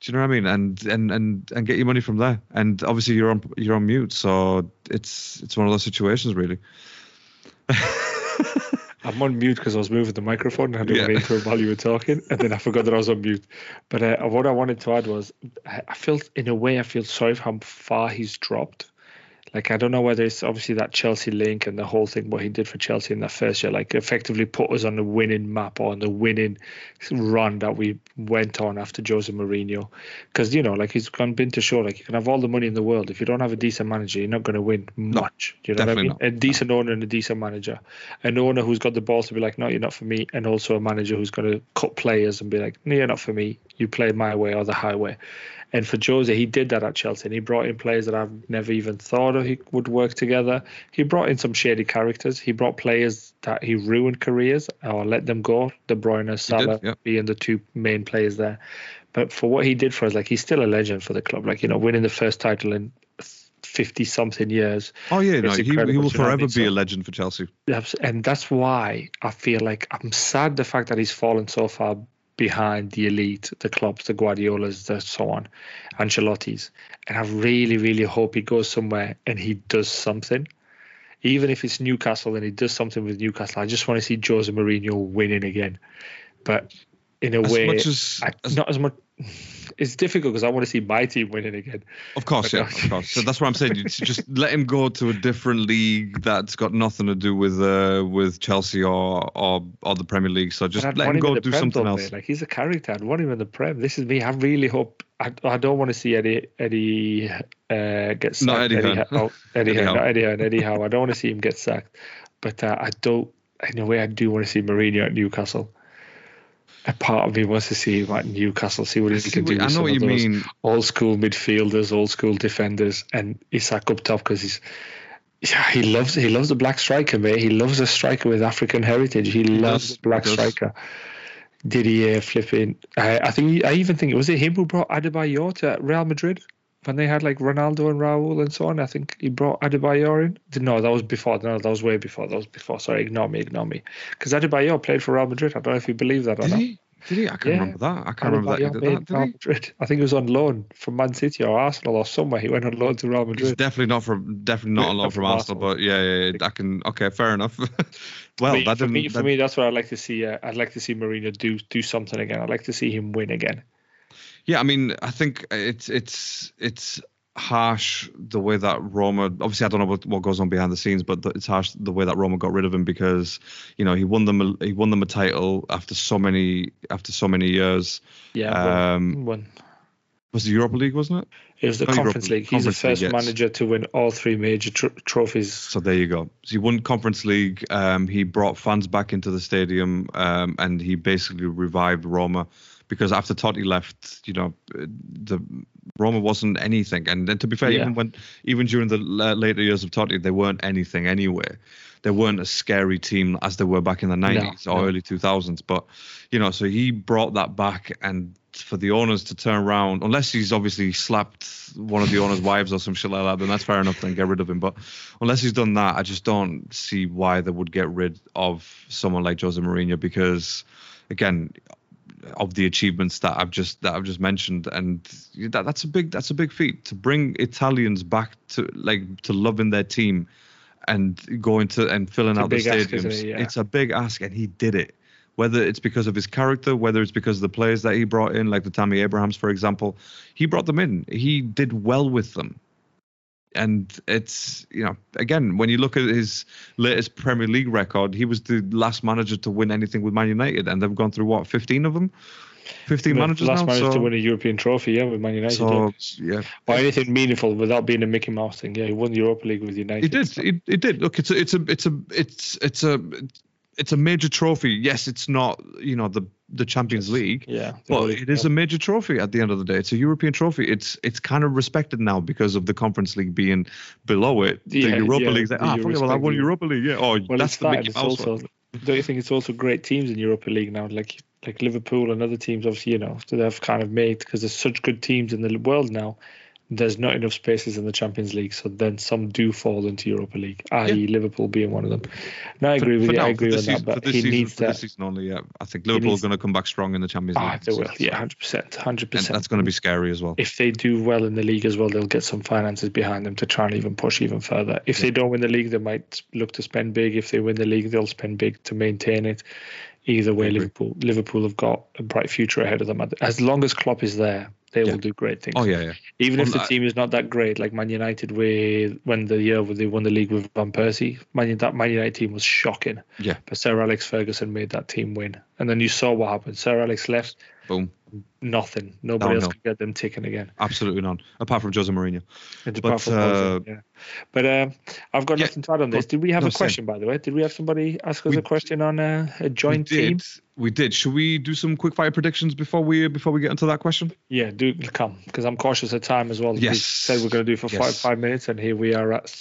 Do you know what I mean? And and and and get your money from there. And obviously, you're on you're on mute, so it's it's one of those situations, really. I'm on mute because I was moving the microphone and I didn't yeah. wait while you were talking, and then I forgot that I was on mute. But uh, what I wanted to add was, I felt in a way I feel sorry for how far he's dropped. Like I don't know whether it's obviously that Chelsea link and the whole thing what he did for Chelsea in that first year, like effectively put us on the winning map or on the winning run that we went on after Jose Mourinho. Because you know, like he's gone been to show, like you can have all the money in the world if you don't have a decent manager, you're not going to win much. Do you know what I mean? definitely A decent owner and a decent manager, an owner who's got the balls to be like, no, you're not for me, and also a manager who's going to cut players and be like, no, you're not for me. You play my way or the highway. And for Jose, he did that at Chelsea. And he brought in players that I've never even thought of he would work together. He brought in some shady characters. He brought players that he ruined careers or let them go. De Bruyne, Salah yeah. being the two main players there. But for what he did for us, like he's still a legend for the club. Like you know, winning the first title in fifty something years. Oh yeah, no, he, he will do you know what I forever be a legend for Chelsea. And that's why I feel like I'm sad the fact that he's fallen so far behind the elite, the clubs, the Guardiolas, the so on, Ancelotti's. And I really, really hope he goes somewhere and he does something. Even if it's Newcastle and he does something with Newcastle, I just want to see Jose Mourinho winning again. But in a As way, much as, I, as not as much. It's difficult because I want to see my team winning again. Of course, yeah, of course. So that's what I'm saying. Just let him go to a different league that's got nothing to do with uh, with Chelsea or, or or the Premier League. So just let him go do Prem, something else. Like he's a character. I'd want him in the Prem. This is me. I really hope. I, I don't want to see Eddie Eddie uh, get sacked. Not Eddie Hearn. Ho- oh, Eddie, Eddie Hearn, not Eddie Hearn, Eddie Howe. I don't want to see him get sacked. But uh, I don't. In a way, I do want to see Mourinho at Newcastle. A part of me wants to see at Newcastle, see what he can do. I know what you mean. Old school midfielders, old school defenders, and Isak up top because he's. Yeah, he loves he loves the black striker, mate. He loves a striker with African heritage. He, loves does, black he striker. Did he uh, flipping? I, I think I even think it was it him who brought Adebayor to Real Madrid when they had like Ronaldo and Raúl and so on. I think he brought Adebayor in. No, that was before. No, that was way before. That was before. Sorry, ignore me, ignore me. Because Adebayor played for Real Madrid. I don't know if you believe that or Did not. he? Did he? I can't Yeah. remember that. I can't remember that. He did that. Real? Madrid. I think he was on loan from Man City or Arsenal or somewhere. He went on loan to Real He's Madrid. definitely not from definitely not a lot from from Arsenal, Arsenal. but yeah, yeah, yeah, I can. Okay, fair enough. well, Me- that for me, for me, that's what I'd like to see. Uh, I'd like to see Mourinho do do something again. I'd like to see him win again. Yeah, I mean, I think it's it's it's harsh the way that Roma. Obviously, I don't know what, what goes on behind the scenes, but it's harsh the way that Roma got rid of him because you know he won them a, he won them a title after so many after so many years. Yeah, Um, was the Europa League, wasn't it? It was the Oh, Europa Conference League. League. He's the Conference League, first yes. manager to win all three major tr- trophies. So there you go. So he won Conference League. Um, he brought fans back into the stadium, um, and he basically revived Roma because after Totti left, you know, the Roma wasn't anything. And then to be fair, Yeah. even when even during the later years of Totti, they weren't anything anyway. They weren't a scary team as they were back in the 90s or no. early 2000s. But you know, so he brought that back, and for the owners to turn around, unless he's obviously slapped one of the owners' wives or some shit like that, then that's fair enough. Then get rid of him. But unless he's done that, I just don't see why they would get rid of someone like Jose Mourinho because, again, of the achievements that I've just that I've just mentioned, and that that's a big that's a big feat to bring Italians back to like to loving their team and going to and filling out the big ask, stadiums. it? Yeah. It's a big ask, and he did it. Whether it's because of his character, whether it's because of the players that he brought in, like the Tammy Abrahams, for example, he brought them in. He did well with them. And it's, you know, again, when you look at his latest Premier League record, he was the last manager to win anything with Man United, and they've gone through what, 15 of them? 15 The managers last now? manager so, to win a European trophy, yeah, with Man United. so yeah. Or anything meaningful without being a Mickey Mouse thing. Yeah, he won the Europa League with United. It did. It, it did. Look, it's a, it's a, it's a, it's, it's a, it's a major trophy. Yes, it's not, you know, the the Champions League, Yeah. but whole- it is a major trophy at the end of the day. It's a European trophy. It's it's kind of respected now because of the Conference League being below it. The Yeah, Europa yeah, League's like, ah, it, well, I won Europa League. Yeah. Oh, Well, that's the that. Mickey It's Mouse also, don't you think it's also great teams in Europa League now? Like like Liverpool and other teams, obviously, you know, that have kind of made because there's such good teams in the world now. There's not enough spaces in the Champions League, so then some do fall into Europa League, i.e., Liverpool being one of them. No, I agree with For you. now, I agree with that, but he season- needs for that. this season only. Yeah, I think Liverpool are going to come back strong in the Champions League. Ah, they will. Yeah, hundred percent, hundred and percent. that's going to be scary as well. if they do well in the league as well, they'll get some finances behind them to try and even push even further. If they don't win the league, they might look to spend big. If they win the league, they'll spend big to maintain it. Either way. Liverpool Liverpool have got a bright future ahead of them. As long as Klopp is there, They Yeah. will do great things. Oh yeah, yeah. Even if the I- team is not that great, like Man United, with when the year where they won the league with Van Persie, Man, that Man United team was shocking. Yeah. But Sir Alex Ferguson made that team win, and then you saw what happened. Sir Alex left, Boom. Nothing. Nobody else Downhill. could get them ticking again. Absolutely none. Apart from Jose Mourinho. It's But, apart from Ozil, uh, yeah. But um, I've got yeah, nothing to add on this. Did we have no, a same. question, by the way? Did we have somebody ask us We a question on uh, a joint we team? did. We did. Should we do some quick fire predictions before we before we get into that question? Yeah, do come because I'm cautious of time as well. We Yes. said we're going to do for five Yes. five minutes, and here we are at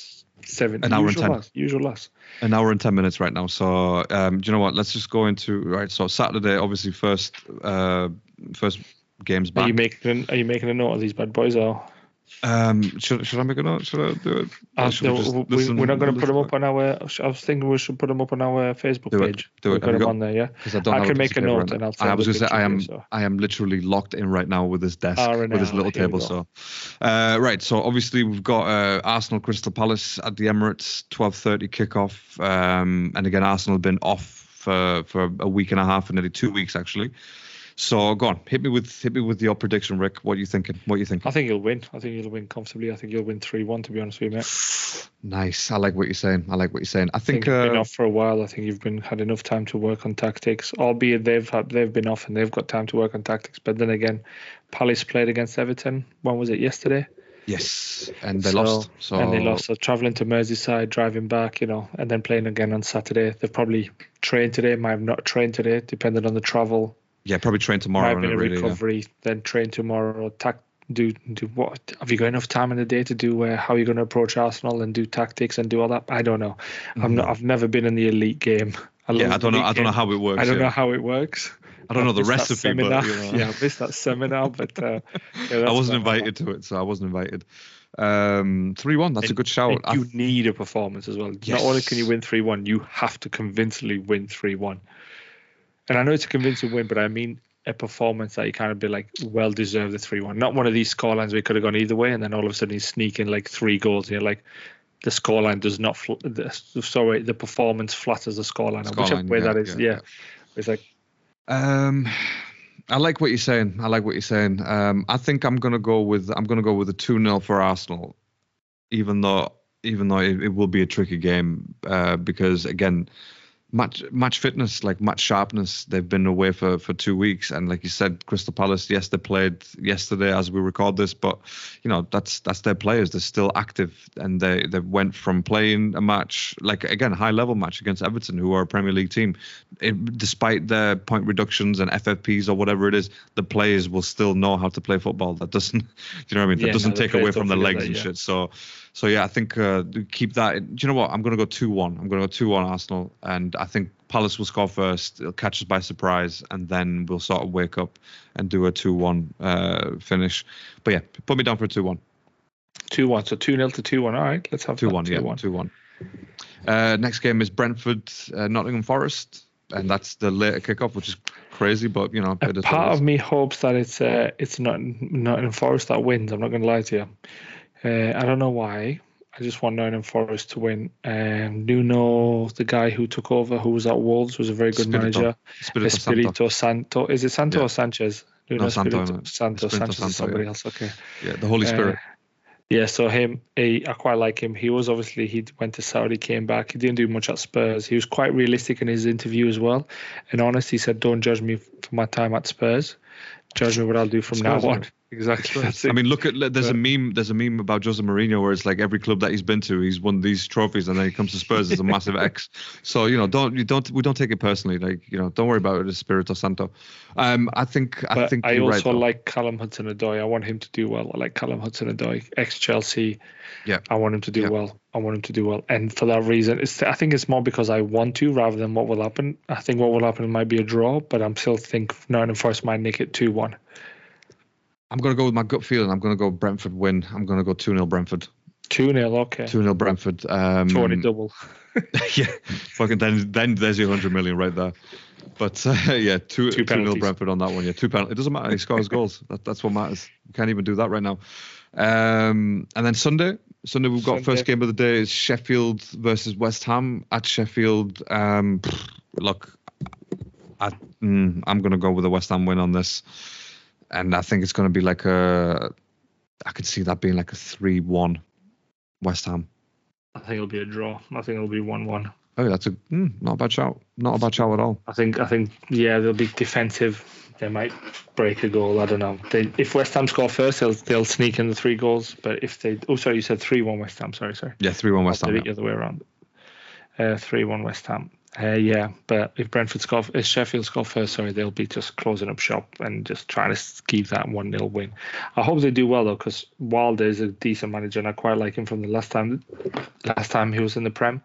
seven. An hour and 10. Us, usual us. An hour and ten minutes right now. So um, do you know what? Let's just go into right. So Saturday, obviously first uh, first games back. Are you making Are you making a note of these bad boys? Or um, should should I make a note? Should I do it? uh, no, we, we're not going to put them up on our. I was thinking we should put them up on our Facebook Do it, page. do it. We've got them got- on there, yeah. 'cause I, don't I can make a note and. I'll I was going to say I am you, so. I am literally locked in right now with this desk Ah, right with this little table. So uh, right. So obviously we've got uh, Arsenal Crystal Palace at the Emirates, twelve thirty kickoff. Um, and again, Arsenal have been off for for a week and a half, and nearly two weeks actually. So go on, hit me with hit me with your prediction, Rick. What are you thinking? What are you thinking? I think you'll win. I think you'll win comfortably. I think you'll win three one. To be honest with you, mate. Nice. I like what you're saying. I like what you're saying. I I think think. you've been Uh, off for a while. I think you've been had enough time to work on tactics. Albeit they've had they've been off and they've got time to work on tactics. But then again, Palace played against Everton. When was it? Yesterday. yes, and they So- lost. So and they lost. So traveling to Merseyside, driving back, you know, and then playing again on Saturday. They've probably trained today. Might have not trained today, depending on the travel. Yeah, probably train Might tomorrow. been it, a really, yeah. recovery. Then train tomorrow. Tac- do do what? Have you got enough time in the day to do uh, how you're going to approach Arsenal and do tactics and do all that? I don't know. I'm not. I've never been in the elite game. I Mm-hmm. Yeah, I don't know. I don't know how it works. I don't yeah. know how it works. I don't know the recipe, but you know. yeah, I missed that seminar, but uh, yeah, I wasn't invited to it, so I wasn't invited. Um, three one. That's a good shout. And you need a performance as well. Not only can you win three one, you have to convincingly win three one. And I know it's a convincing win, but I mean a performance that you kind of be like well deserved the three one. Not one of these scorelines we could have gone either way, and then all of a sudden you sneak in like three goals, and you're like. The scoreline does not. Fl- the, sorry, the performance flatters the scoreline. or whichever Scoreline, way yeah, that is, yeah, yeah. yeah. It's like Um, I like what you're saying. I like what you're saying. Um, I think I'm gonna go with I'm gonna go with a two 0 for Arsenal, even though even though it, it will be a tricky game uh, because again, match much fitness like much sharpness. They've been away for for two weeks, and like you said, Crystal Palace. Yes, they played yesterday as we record this, but you know that's that's their players. They're still active, and they they went from playing a match like again high level match against Everton, who are a Premier League team. It, despite their point reductions and FFPs or whatever it is, the players will still know how to play football. That doesn't, you know what I mean? That Yeah, doesn't the take away from the legs that, and yeah. shit. So, so yeah, I think uh, keep that. Do you know what? I'm gonna go two one. I'm gonna go two one Arsenal, and I think Palace will score first. It'll catch us by surprise, and then we'll sort of wake up and do a two one uh, finish. But yeah, put me down for a two one. two one. So two 0 to two one. All right, let's have Two one. Yeah, 2-1. two one. Uh, next game is Brentford, uh, Nottingham Forest, and that's the later kickoff, which is crazy, but you know, A it is what part of me hopes that it's uh, it's not Nottingham Forest that wins. I'm not going to lie to you. Uh, I don't know why. I just want Nottingham Forest to win. Um, Nuno, the guy who took over, who was at Wolves, was a very good Spirito. manager. Espirito Santo. Santo. Is it Santo Yeah. or Sanchez? Nuno No, Santo. Santo. Sanchez Santo, is somebody yeah. else. Okay. Yeah, the Holy Uh, Spirit. yeah, so him, he, I quite like him. He was obviously he went to Saudi, came back. He didn't do much at Spurs. He was quite realistic in his interview as well, and honest. He said, "Don't judge me for my time at Spurs. Judge me what I'll do from Spurs, now on." yeah. Exactly. I mean, look at there's a meme. There's a meme about Jose Mourinho where it's like every club that he's been to, he's won these trophies, and then he comes to Spurs as a massive X. So you know, don't you don't we don't take it personally. Like you know, don't worry about it. It's Spirito Santo. Um, I think I but think I also right. like Callum Hudson-Odoi. I want him to do well. I like Callum Hudson-Odoi, ex-Chelsea. Yeah. I want him to do Yeah. well. I want him to do well, and for that reason, it's. I think it's more because I want to rather than what will happen. I think what will happen might be a draw, but I'm still think Nottingham Forest might nick it two-one. I'm gonna go with my gut feeling. I'm gonna go Brentford win. I'm gonna go two 0 Brentford. Two 0 Okay. Two 0 Brentford. Um, Toney double. yeah, fucking then then there's your hundred million right there. But uh, yeah, two Two two nil penalties. Brentford on that one. Yeah, two penalties. It doesn't matter. He scores goals. That, that's what matters. We can't even do that right now. Um, and then Sunday, Sunday we've got Sunday. first game of the day is Sheffield versus West Ham at Sheffield. Um, look, I, mm, I'm gonna go with a West Ham win on this. and I think it's going to be like a. I could see that being like a three-one, West Ham. I think it'll be a draw. I think it'll be one-one. Oh, that's a mm, not a bad shout. Not a bad shout at all. I think I think yeah, they'll be defensive. They might break a goal. I don't know. They, if West Ham score first, they'll they'll sneak in the three goals. But if they oh sorry, you said three one West Ham. Sorry, sorry. Yeah, three-one West Ham. The other way around. Uh, three one West Ham. Uh, yeah, but if Brentford score, if Sheffield score first, sorry, they'll be just closing up shop and just trying to keep that one 0 win. I hope they do well though, because Wilder is a decent manager, and I quite like him from the last time, last time he was in the Prem.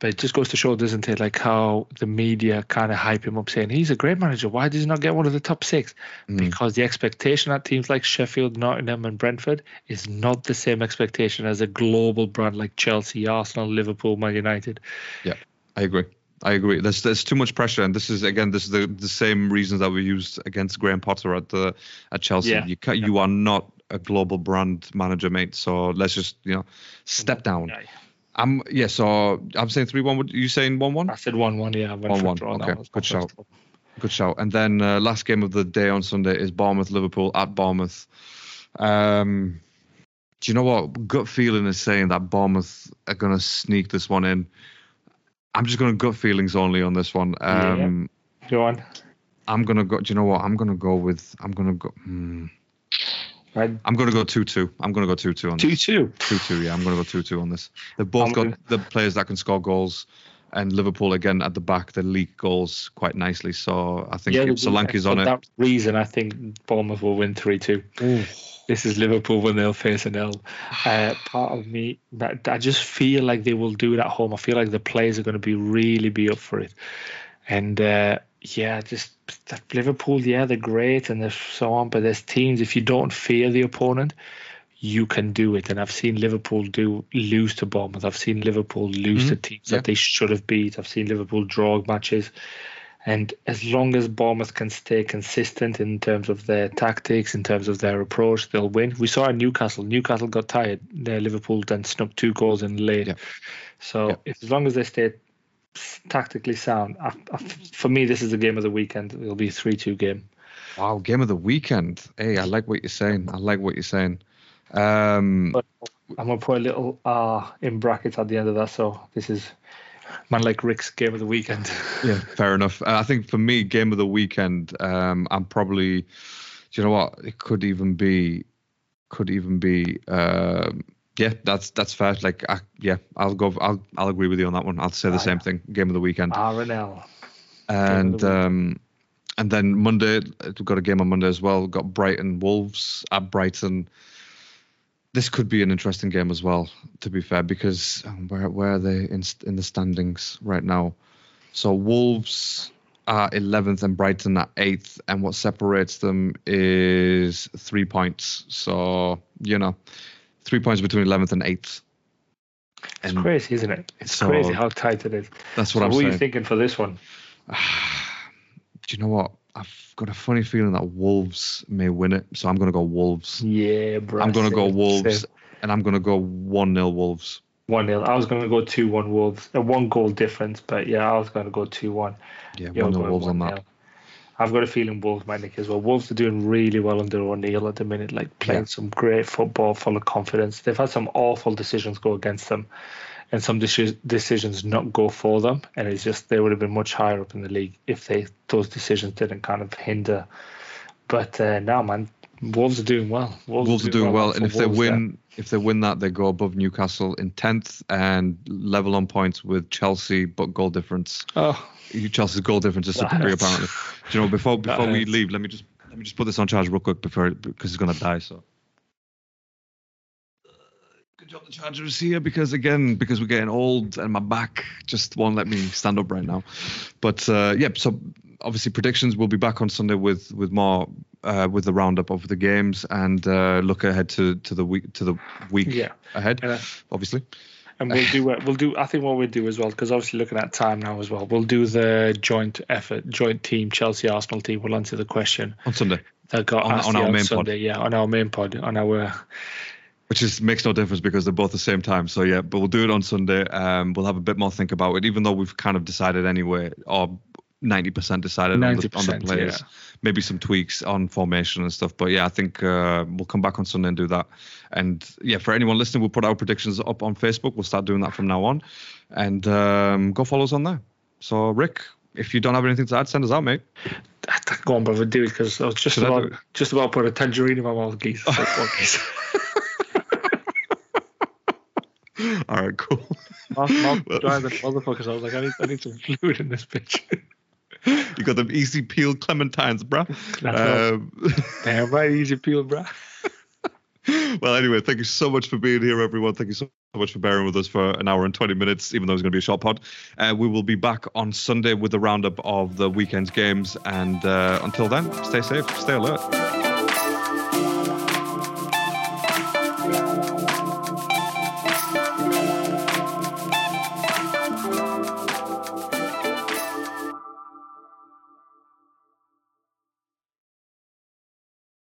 But it just goes to show, doesn't it, like how the media kind of hype him up, saying he's a great manager. Why does he not get one of the top six? Mm. Because the expectation at teams like Sheffield, Nottingham, and Brentford is not the same expectation as a global brand like Chelsea, Arsenal, Liverpool, Man United. Yeah, I agree. I agree. There's there's too much pressure, and this is again this is the, the same reasons that we used against Graham Potter at the at Chelsea. Yeah. You ca you are not a global brand manager, mate. So let's just you know step down. Yeah. I'm yeah. So I'm saying three one. What you saying one one? I said one one. Yeah, I went for 1-1, draw. Okay, good shout. one. Good shout. And then uh, last game of the day on Sunday is Bournemouth Liverpool at Bournemouth. Um, do you know what gut feeling is saying that Bournemouth are going to sneak this one in? I'm just going to gut feelings only on this one. Um, Go on. I'm gonna go. Do you know what? I'm gonna go with. I'm gonna go. Hmm, I'm gonna go two two. I'm gonna go two two on Two this. two. Two two. Yeah, I'm gonna go two two on this. They've both I'm got gonna- the players that can score goals, and Liverpool again at the back. They leak goals quite nicely. So I think Yeah, Solanke's on it. that reason, I think Bournemouth will win three two. This is Liverpool when they'll face an L. Uh, part of me, I just feel like they will do it at home. I feel like the players are going to be really be up for it, and uh, yeah, just that Liverpool. Yeah, they're great and they're so on, but there's teams if you don't fear the opponent, you can do it. And I've seen Liverpool do lose to Bournemouth. I've seen Liverpool lose to mm-hmm. teams Yeah. that they should have beat. I've seen Liverpool draw matches. And as long as Bournemouth can stay consistent in terms of their tactics, in terms of their approach, they'll win. We saw Newcastle. Newcastle got tired. Liverpool then snuck two goals in late. Yeah. So Yeah. if, as long as they stay tactically sound, I, I, for me, this is the game of the weekend. It'll be a three-two game. Wow, game of the weekend. Hey, I like what you're saying. I like what you're saying. Um, But I'm gonna put a little R in brackets at the end of that. So this is man like Rick's game of the weekend. yeah, fair enough. Uh, I think for me, game of the weekend, um, I'm probably. Do you know what? It could even be, could even be. Um, yeah, that's that's fair. Like, I, yeah, I'll go. I'll I'll agree with you on that one. I'll say the same thing. Game of the weekend. R and L. and um, and then Monday we've got a game on Monday as well. We've got Brighton Wolves at Brighton. This could be an interesting game as well, to be fair, because um, where where are they in in the standings right now? So Wolves are 11th and Brighton at 8th, and what separates them is three points. So you know, three points between 11th and 8th. It's crazy, isn't it? It's so- crazy how tight it is. that's what so I'm who are you thinking for this one? Do you know what? I've got a funny feeling that Wolves may win it, so I'm going to go Wolves. Yeah, bro. I'm going to go Wolves, same. and I'm going to go 1 0 Wolves. One 0 I was going to go two one Wolves, a one goal difference, but yeah, I was going to go two one. Yeah, You're 1 0 Wolves on 1-0. that. I've got a feeling Wolves might nick as well. Wolves are doing really well under O'Neill at the minute, like playing Yeah. some great football, full of confidence. They've had some awful decisions go against them, and some deci- decisions not go for them. And it's just they would have been much higher up in the league if they those decisions didn't kind of hinder. But uh, now, man, Wolves are doing well. Wolves are doing well, for and if they Wolves there. win, if they win that, they go above Newcastle in 10th and level on points with Chelsea, but goal difference. oh, Chelsea's goal difference is That super three apparently. Do you know before before we hurts. leave, let me just let me just put this on charge real quick before because it's gonna die. So. Good job the charger is here because again because we're getting old and my back just won't let me stand up right now. But uh, yeah, so obviously predictions We'll be back on Sunday with with more uh, with the roundup of the games and uh, look ahead to to the week to the week Yeah. ahead. And, uh, Obviously, And we'll do uh, we'll do. I think what we'll do as well, because obviously looking at time now as well, we'll do the joint effort, joint team, Chelsea Arsenal team. We'll answer the question on Sunday, that got On- on our main pod. Yeah, on our main pod, on our which is makes no difference because they're both the same time. So yeah, but we'll do it on Sunday. Um, we'll have a bit more think about it, even though we've kind of decided anyway, or 90% decided on the, on the players. yeah. Maybe some tweaks on formation and stuff. But yeah, I think uh, we'll come back on Sunday and do that. And yeah, for anyone listening, we'll put our predictions up on Facebook. We'll start doing that from now on. And um, go follow us on there. So, Rick, if you don't have anything to add, send us out, mate. Go on, brother, do it because I was just Should about just about put a tangerine in my mouth, geese. It's like, geese? All right, cool. Mouth, mouth Well- dry motherfuckers. I was like, I need, I need some fluid in this bitch. you got them easy peel clementines, bruh. Um, Damn right, easy peel, bruh. well, anyway, thank you so much for being here, everyone. Thank you so much for bearing with us for an hour and 20 minutes, even though it's going to be a short pod. Uh, we will be back on Sunday with the roundup of the weekend's games. And uh, until then, stay safe, stay alert.